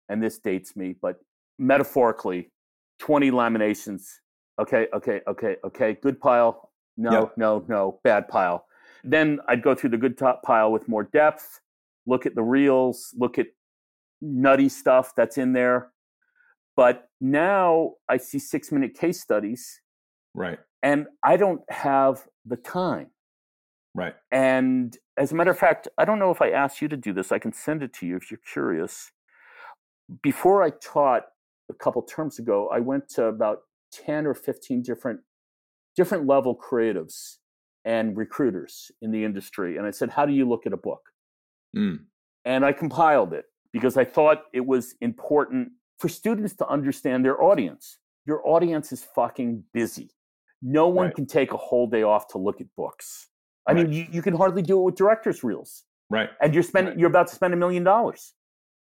and this dates me, but metaphorically, 20 laminations. Okay, okay, okay, okay. Good pile. No, Yeah. no, no. Bad pile. Then I'd go through the good top pile with more depth, look at the reels, look at nutty stuff that's in there. But now I see six minute case studies Right. and I don't have the time. Right. And as a matter of fact, I don't know if I asked you to do this. I can send it to you if you're curious. Before I taught a couple terms ago, I went to about 10 or 15 different different level creatives and recruiters in the industry and I said, "How do you look at a book?" Mm. And I compiled it because I thought it was important for students to understand their audience. Your audience is fucking busy. No one Right. can take a whole day off to look at books. I mean, you, you can hardly do it with director's reels, Right. and you're spending Right. you're about to spend a million dollars.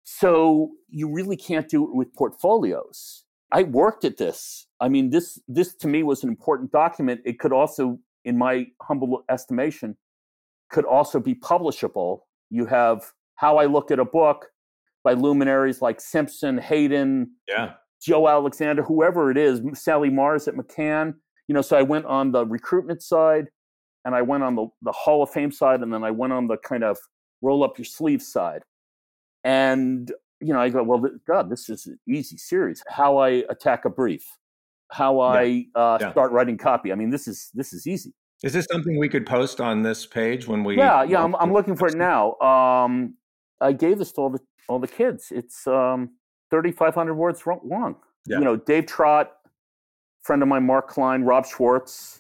So you really can't do it with portfolios. I worked at this. I mean, this this to me was an important document. It could also, in my humble estimation, could also be publishable. You have How I Look at a Book by luminaries like Simpson, Hayden, Yeah. Joe Alexander, whoever it is, Sally Mars at McCann. You know, so I went on the recruitment side and I went on the, the Hall of Fame side and then I went on the kind of roll up your sleeve side. And, you know, I go, well, th- God, this is an easy series. How I attack a brief, how I uh, Yeah. start writing copy. I mean, this is this is easy. Is this something we could post on this page when we? yeah, yeah, I'm, I'm looking for it now. Um, I gave this to all the all the kids. It's um, 3,500 words long. Yeah. You know, Dave Trott, friend of mine, Mark Klein, Rob Schwartz,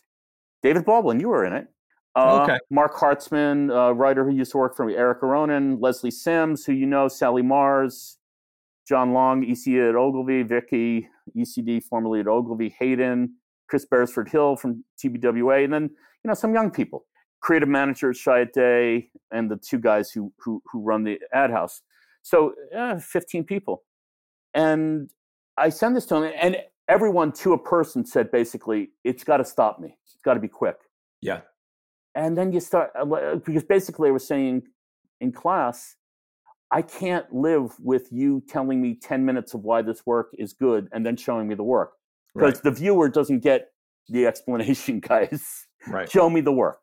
David Baldwin, you were in it. Uh, okay. Mark Hartzman, uh, writer who used to work for me, Eric Aronin, Leslie Sims, who you know, Sally Mars, John Long, EC at Ogilvy, Vicky, ECD, formerly at Ogilvy, Hayden, Chris Beresford Hill from TBWA, and then you know some young people, creative manager at Day, and the two guys who who who run the ad house. So uh, 15 people, and I send this to them, and everyone to a person said basically, it's got to stop me. It's got to be quick. Yeah. And then you start uh, because basically I was saying in class, I can't live with you telling me 10 minutes of why this work is good and then showing me the work. Because right. the viewer doesn't get the explanation, <laughs> guys. Right. Show me the work.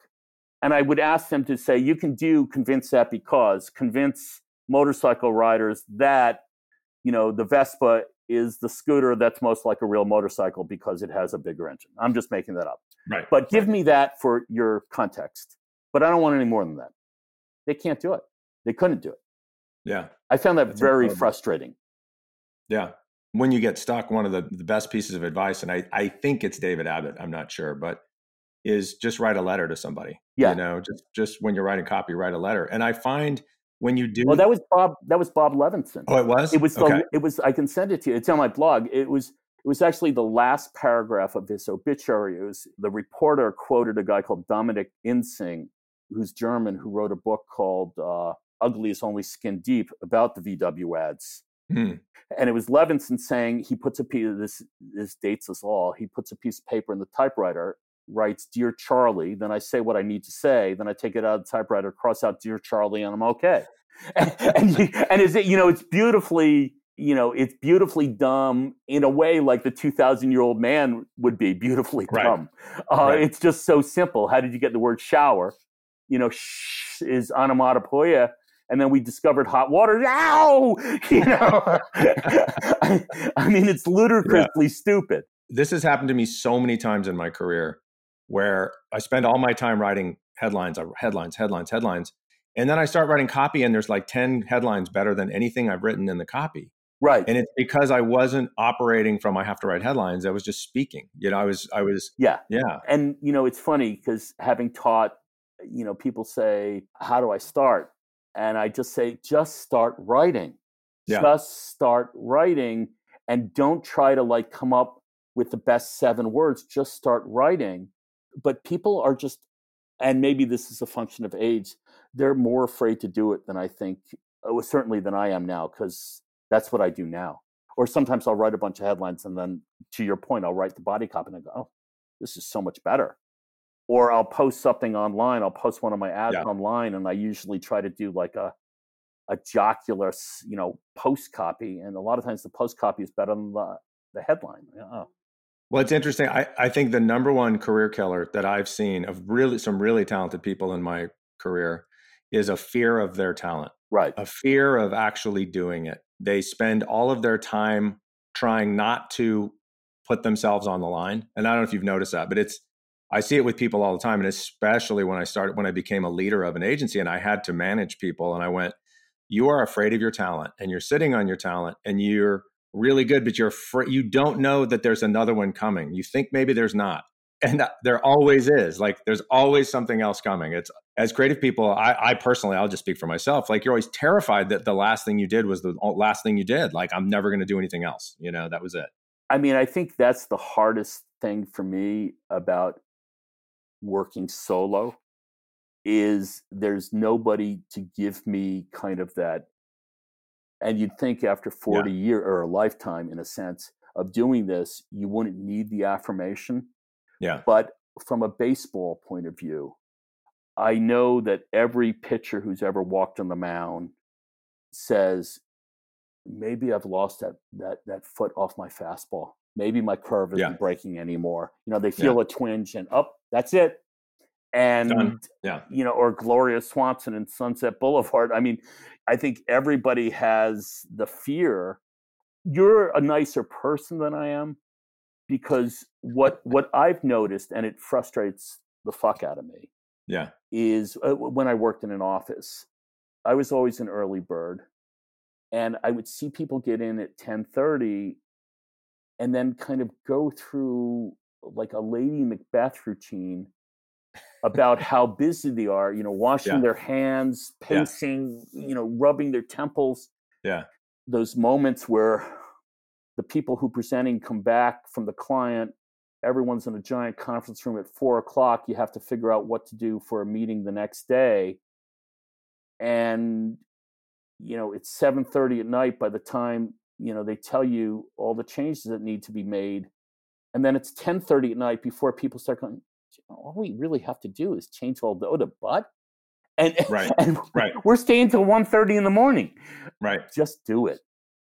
And I would ask them to say, you can do convince that because convince motorcycle riders that, you know, the Vespa is the scooter that's most like a real motorcycle because it has a bigger engine. I'm just making that up. Right. But give right. me that for your context. But I don't want any more than that. They can't do it. They couldn't do it. Yeah. I found that That's very incredible. frustrating. Yeah. When you get stuck, one of the, the best pieces of advice, and I, I think it's David Abbott, I'm not sure, but is just write a letter to somebody. Yeah. You know, just just when you're writing copy, write a letter. And I find when you do Well, that was Bob that was Bob Levenson Oh, it was? It was the, okay. it was I can send it to you. It's on my blog. It was it was actually the last paragraph of this obituary. It was the reporter quoted a guy called Dominik Imseng, who's German, who wrote a book called uh, ugly is only skin deep about the VW ads. Mm. And it was Levenson saying he puts a piece this this dates us all. He puts a piece of paper in the typewriter, writes "Dear Charlie," then I say what I need to say, then I take it out of the typewriter, cross out "Dear Charlie," and I'm okay. <laughs> and and, and is it you know it's beautifully you know it's beautifully dumb in a way like the 2000 year old man would be beautifully dumb uh, right. it's just so simple how did you get the word shower you know shh is onomatopoeia and then we discovered hot water. Ow! <laughs> You know, <laughs> I, I, mean, it's ludicrously yeah. stupid. This has happened to me so many times in my career, where I spend all my time writing headlines, uh, headlines, headlines, headlines, and then I start writing copy, and there's like ten headlines better than anything I've written in the copy. Right. And it's because I wasn't operating from I have to write headlines. I was just speaking. You know, I was I was Yeah. Yeah. And you know, it's funny because having taught, you know, people say, How do I start? and I just say, just start writing. Yeah. Just start writing and don't try to like come up with the best seven words. Just start writing. But people are just, and maybe this is a function of age, they're more afraid to do it than I think, oh, certainly than I am now, because that's what I do now. Or sometimes I'll write a bunch of headlines and then to your point, I'll write the body copy and I go, oh, this is so much better or I'll post something online. I'll post one of my ads yeah. online, and I usually try to do like a a jocular, you know, post copy. And a lot of times the post copy is better than the, the headline. Oh. Well, it's interesting. I, I think the number one career killer that I've seen of really some really talented people in my career is a fear of their talent. Right. A fear of actually doing it. They spend all of their time trying not to put themselves on the line. And I don't know if you've noticed that, but it's I see it with people all the time, and especially when I started when I became a leader of an agency and I had to manage people, and I went, "You are afraid of your talent, and you're sitting on your talent, and you're really good, but you're afraid. You don't know that there's another one coming. You think maybe there's not, and uh, there always is. Like there's always something else coming. It's as creative people. I, I personally, I'll just speak for myself. Like you're always terrified that the last thing you did was the last thing you did. Like I'm never going to do anything else. You know, that was it. I mean, I think that's the hardest thing for me about working solo is there's nobody to give me kind of that and you'd think after 40 yeah. year or a lifetime in a sense of doing this you wouldn't need the affirmation yeah but from a baseball point of view i know that every pitcher who's ever walked on the mound says maybe i've lost that that that foot off my fastball maybe my curve isn't yeah. breaking anymore you know they feel yeah. a twinge and up oh, that's it and Done. yeah. you know or gloria swanson and sunset boulevard. I mean i think everybody has the fear. You're a nicer person than i am because what what i've noticed and it frustrates the fuck out of me yeah. is uh, when i worked in an office i was always an early bird and i would see people get in at 10:30 and then kind of go through like a lady macbeth routine about how busy they are, you know, washing Yeah. their hands, Yeah. pacing, you know, rubbing their temples. Yeah. Those moments where the people who presenting come back from the client, everyone's in a giant conference room at four o'clock. You have to figure out what to do for a meeting the next day. And, you know, it's seven thirty at night by the time, you know, they tell you all the changes that need to be made. And then it's ten thirty at night before people start going, all we really have to do is change all the, oh, the butt. And, Right, <laughs> and right. we're staying till 1.30 in the morning. Right. Just do it.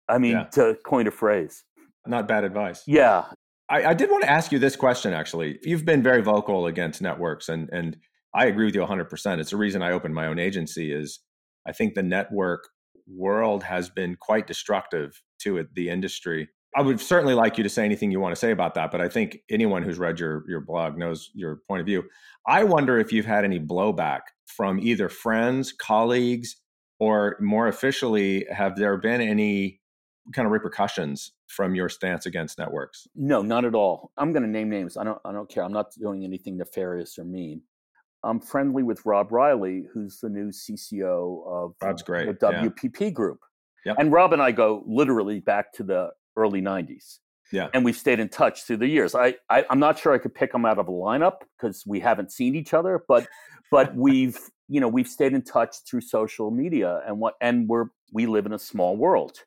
I mean, Yeah. to coin a phrase. Not bad advice. Yeah. I, I did want to ask you this question actually. You've been very vocal against networks and and I agree with you 100%. It's the reason I opened my own agency is I think the network world has been quite destructive to it, the industry. I would certainly like you to say anything you want to say about that, but I think anyone who's read your your blog knows your point of view. I wonder if you've had any blowback from either friends, colleagues, or more officially, have there been any kind of repercussions from your stance against networks? No, not at all. I'm going to name names. I don't. I don't care. I'm not doing anything nefarious or mean. I'm friendly with Rob Reilly, who's the new CCO of Rob's great. the yeah. WPP Group. Yep. And Rob and I go literally back to the early 90s. Yeah. And we've stayed in touch through the years. I, I I'm not sure I could pick him out of a lineup because we haven't seen each other, but <laughs> but we've you know we've stayed in touch through social media and what and we're we live in a small world.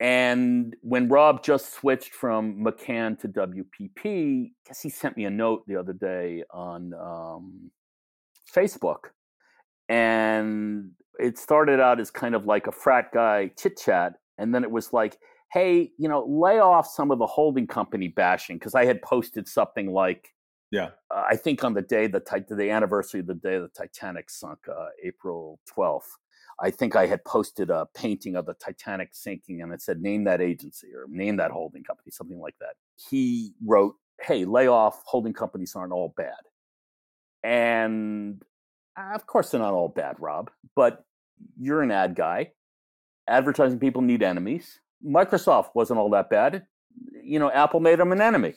And when Rob just switched from McCann to WPP, I guess he sent me a note the other day on um, Facebook. And it started out as kind of like a frat guy chit chat. And then it was like, hey, you know, lay off some of the holding company bashing. Because I had posted something like, Yeah. uh, I think on the day, the, the anniversary of the day the Titanic sunk, uh, April 12th. I think I had posted a painting of the Titanic sinking and it said, name that agency or name that holding company, something like that. He wrote, hey, lay off, holding companies aren't all bad. And uh, of course, they're not all bad, Rob, but you're an ad guy. Advertising people need enemies. Microsoft wasn't all that bad. You know, Apple made them an enemy.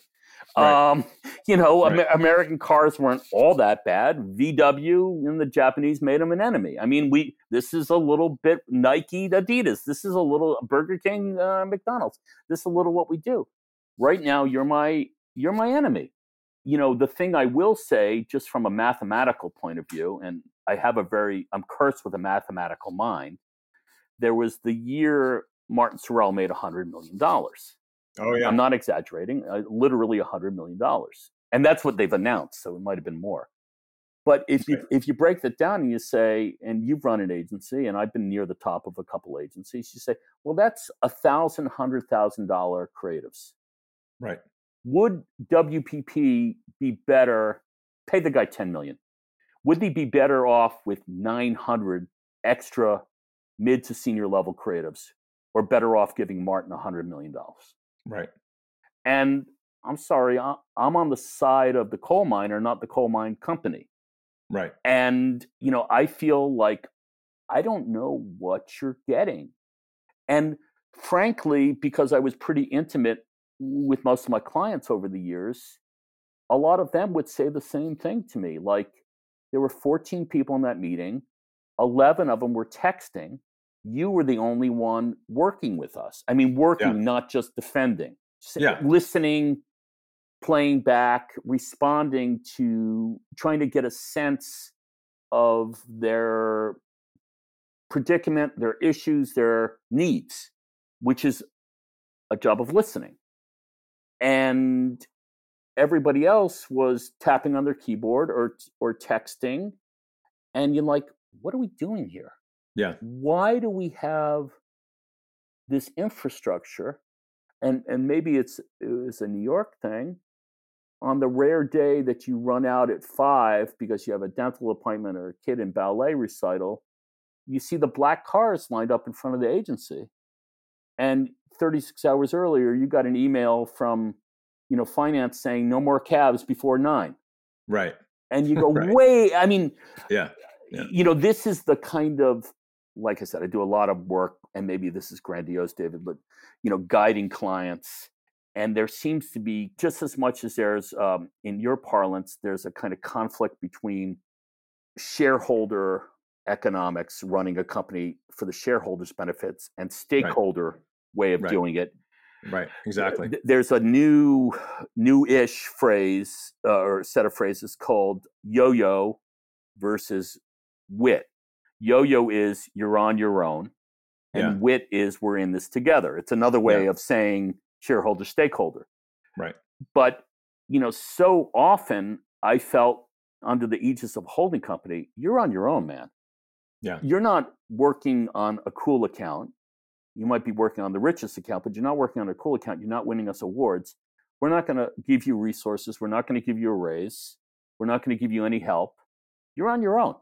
Right. Um, <laughs> you know, Right. Amer- American cars weren't all that bad. VW and the Japanese made them an enemy. I mean, we this is a little bit Nike, Adidas. This is a little Burger King, uh, McDonald's. This is a little what we do. Right now, you're my you're my enemy. You know, the thing I will say, just from a mathematical point of view, and I have a very I'm cursed with a mathematical mind. There was the year Martin Sorrell made hundred million dollars. Oh yeah. I'm not exaggerating. Uh, literally a hundred million dollars, and that's what they've announced. So it might have been more. But if you if you break that down and you say, and you've run an agency, and I've been near the top of a couple agencies, you say, well, that's a thousand, hundred thousand dollar creatives. right. Would WPP be better? Pay the guy ten million. Would he be better off with nine hundred extra mid to senior level creatives, or better off giving Martin a hundred million dollars? Right. And I'm sorry, I'm on the side of the coal miner, not the coal mine company. Right. And, you know, I feel like I don't know what you're getting. And frankly, because I was pretty intimate with most of my clients over the years, a lot of them would say the same thing to me. Like, there were 14 people in that meeting, 11 of them were texting. You were the only one working with us. I mean, working, not just defending. Yeah. Listening, playing back, responding to trying to get a sense of their predicament, their issues, their needs, which is a job of listening. And everybody else was tapping on their keyboard or or texting and you're like what are we doing here Yeah. why do we have this infrastructure and and maybe it's uh, it's a new york thing on the rare day that you run out at five because you have a dental appointment or a kid in ballet recital you see the black cars lined up in front of the agency and 36 hours earlier you got an email from you know finance saying no more cabs before nine Right. and you <laughs> go Right. wait i mean Yeah. Yeah. you know this is the kind of like i said i do a lot of work and maybe this is grandiose david but you know guiding clients And there seems to be just as much as there's um, in your parlance, there's a kind of conflict between shareholder economics running a company for the shareholders' benefits and stakeholder right. way of right. doing it. Right, exactly. There's a new, new-ish phrase uh, or set of phrases called yo-yo versus wit. Yo-yo is you're on your own, and yeah. wit is we're in this together. It's another way yeah. of saying shareholder stakeholder. Right. But you know, so often I felt under the aegis of a holding company, you're on your own, man. Yeah. You're not working on a cool account. You might be working on the richest account, but you're not working on a cool account. You're not winning us awards. We're not going to give you resources. We're not going to give you a raise. We're not going to give you any help. You're on your own.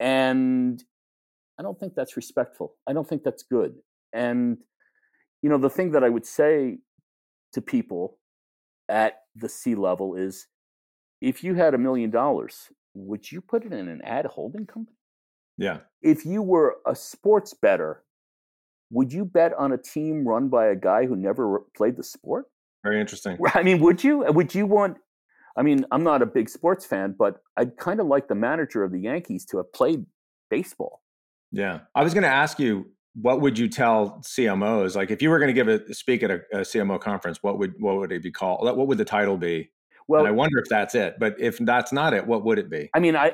And I don't think that's respectful. I don't think that's good. And, you know, the thing that I would say to people at the C level is if you had a million dollars, would you put it in an ad holding company? Yeah. If you were a sports better, would you bet on a team run by a guy who never played the sport? Very interesting. <laughs> I mean, would you? Would you want? I mean, I'm not a big sports fan, but I'd kind of like the manager of the Yankees to have played baseball. Yeah, I was going to ask you, what would you tell CMOs? Like, if you were going to give a speak at a, a, CMO conference, what would what would it be called? What would the title be? Well, and I wonder if that's it. But if that's not it, what would it be? I mean, I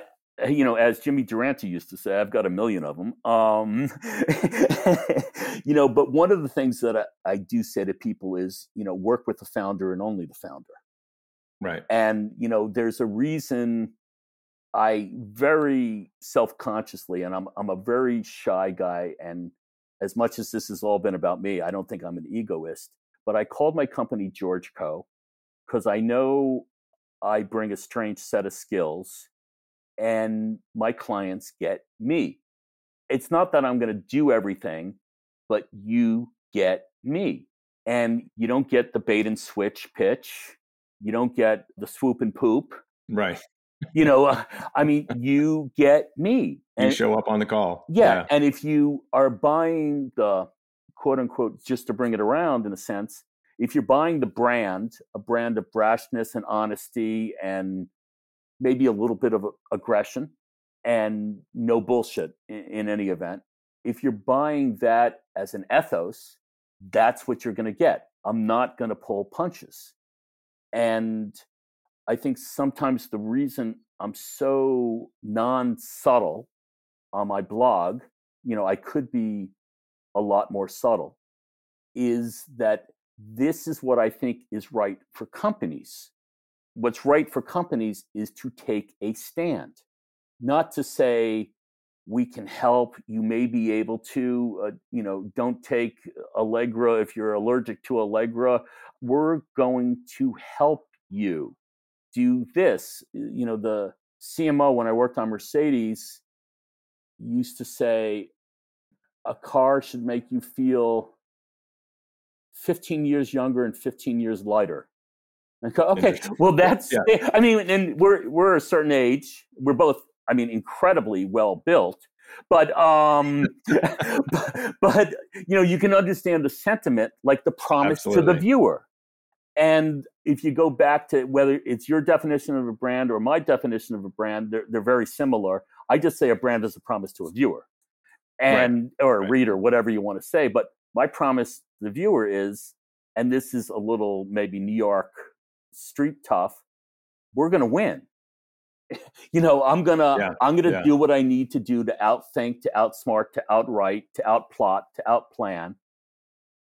you know, as Jimmy Durante used to say, I've got a million of them. Um, <laughs> you know, but one of the things that I, I, do say to people is, you know, work with the founder and only the founder. Right. And, you know, there's a reason I very self consciously, and I'm, I'm a very shy guy. And as much as this has all been about me, I don't think I'm an egoist, but I called my company George Co. because I know I bring a strange set of skills and my clients get me. It's not that I'm going to do everything, but you get me. And you don't get the bait and switch pitch. You don't get the swoop and poop. Right. you know, uh, <laughs> I mean, you get me. And, you show up on the call. Yeah, yeah. And if you are buying the quote unquote, just to bring it around in a sense, if you're buying the brand, a brand of brashness and honesty and maybe a little bit of aggression and no bullshit in, in any event. If you're buying that as an ethos, that's what you're going to get. I'm not going to pull punches. And I think sometimes the reason I'm so non subtle on my blog, you know, I could be a lot more subtle, is that this is what I think is right for companies. What's right for companies is to take a stand, not to say we can help. You may be able to, uh, you know, don't take Allegra if you're allergic to Allegra. We're going to help you do this. You know, the CMO when I worked on Mercedes used to say a car should make you feel 15 years younger and 15 years lighter. Okay, well, that's. Yeah. I mean, and we're we're a certain age. We're both. I mean, incredibly well built, but um, but, <laughs> <laughs> but, you know, you can understand the sentiment, like the promise Absolutely. to the viewer. And if you go back to whether it's your definition of a brand or my definition of a brand, they're they're very similar. I just say a brand is a promise to a viewer, and right. or a right. reader, whatever you want to say. But my promise to the viewer is, and this is a little maybe New York street tough, we're going to win. You know, I'm going to yeah, I'm to yeah. do what I need to do to outthink, to outsmart, to outright, to outplot, to outplan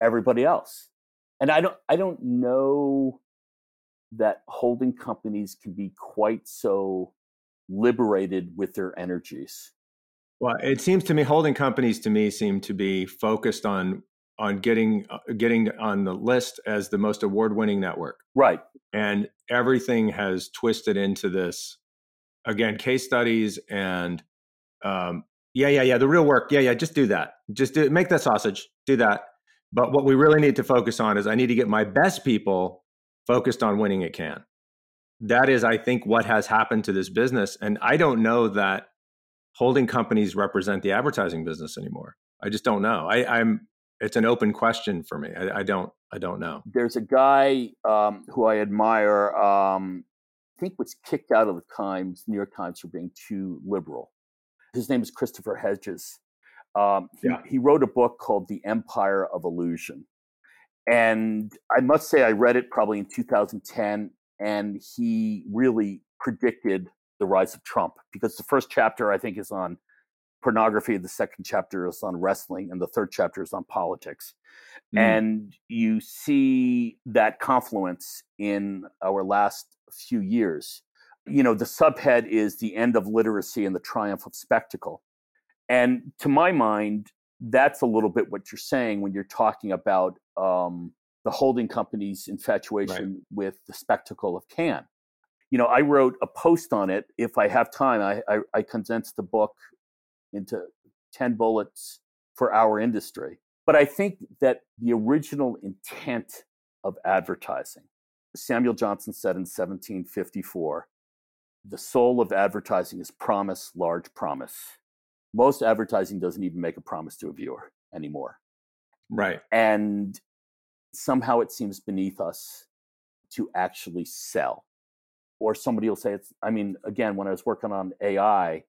everybody else. And I don't I don't know that holding companies can be quite so liberated with their energies. Well, it seems to me holding companies to me seem to be focused on on getting uh, getting on the list as the most award-winning network. Right. And everything has twisted into this again case studies and um, yeah yeah yeah the real work yeah yeah just do that just do, make that sausage do that but what we really need to focus on is i need to get my best people focused on winning at Cannes that is i think what has happened to this business and i don't know that holding companies represent the advertising business anymore i just don't know I, i'm it's an open question for me. I, I don't I don't know. There's a guy um, who I admire. Um, think was kicked out of the Times, New York Times, for being too liberal. His name is Christopher Hedges. Um, he, Yeah. he wrote a book called The Empire of Illusion. And I must say, I read it probably in 2010, and he really predicted the rise of Trump because the first chapter, I think, is on pornography, the second chapter is on wrestling, and the third chapter is on politics. Mm. And you see that confluence in our last few years. You know, the subhead is the end of literacy and the triumph of spectacle. And to my mind, that's a little bit what you're saying when you're talking about um, the holding company's infatuation with the spectacle of Cannes. You know, I wrote a post on it. If I have time, I, I, I condensed the book into 10 bullets for our industry. But I think that the original intent of advertising, Samuel Johnson said in 1754, the soul of advertising is promise, large promise. Most advertising doesn't even make a promise to a viewer anymore. Right. And somehow it seems beneath us to actually sell. Or somebody will say it's, I mean, again, when I was working on AI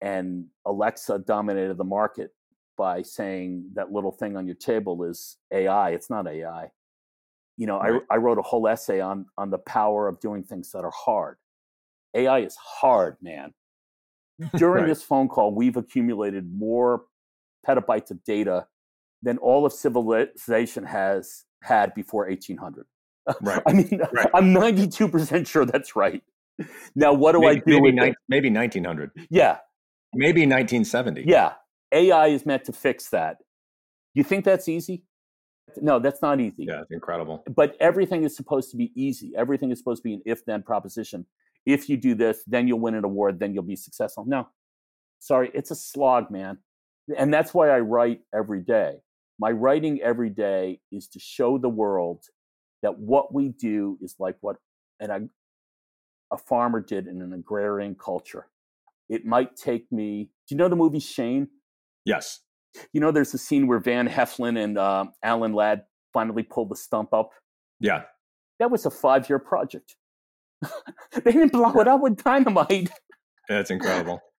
and Alexa dominated the market by saying that little thing on your table is AI, it's not AI. You know, Right. I, I wrote a whole essay on, on the power of doing things that are hard. AI is hard, man. <laughs> During Right. this phone call, we've accumulated more petabytes of data than all of civilization has had before 1800. Right. <laughs> I mean, Right. <laughs> I'm 92% sure that's right. Now, what do I do maybe, nine- maybe 1900. Yeah, Maybe 1970. yeah. AI is meant to fix that. You think that's easy? No, that's not easy. Yeah, it's incredible. But everything is supposed to be easy. Everything is supposed to be an if then proposition. If you do this, then you'll win an award, then you'll be successful. No, sorry, it's a slog, man. And that's why I write every day. My writing every day is to show the world that what we do is like what an, ag- a farmer did in an agrarian culture. It might take me. Do you know the movie Shane? Yes. You know, there's a scene where Van Heflin and uh, Alan Ladd finally pull the stump up. Yeah. That was a five year project. <laughs> they didn't blow it up with dynamite. That's incredible. <laughs>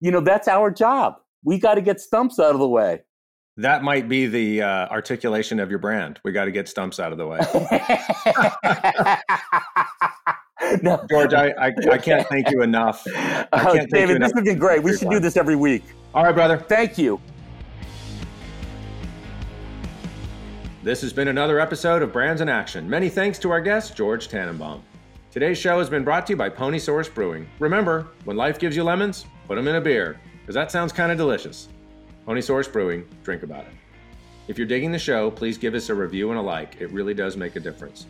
You know, that's our job. We got to get stumps out of the way. That might be the uh, articulation of your brand. We got to get stumps out of the way. <laughs> no. George, I, I, I can't thank you enough. I can't thank you David, enough this has been great. We should do this every week. All right, brother. Thank you. This has been another episode of Brands in Action. Many thanks to our guest, George Tannenbaum. Today's show has been brought to you by Pony Source Brewing. Remember, when life gives you lemons, put them in a beer, because that sounds kind of delicious. Pony Source Brewing, drink about it. If you're digging the show, please give us a review and a like. It really does make a difference.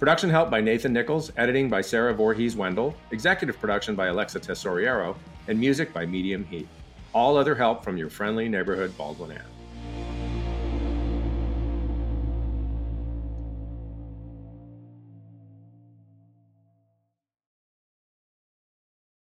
Production help by Nathan Nichols, editing by Sarah Voorhees Wendell, executive production by Alexa Tesoriero, and music by Medium Heat. All other help from your friendly neighborhood Baldwin Ant.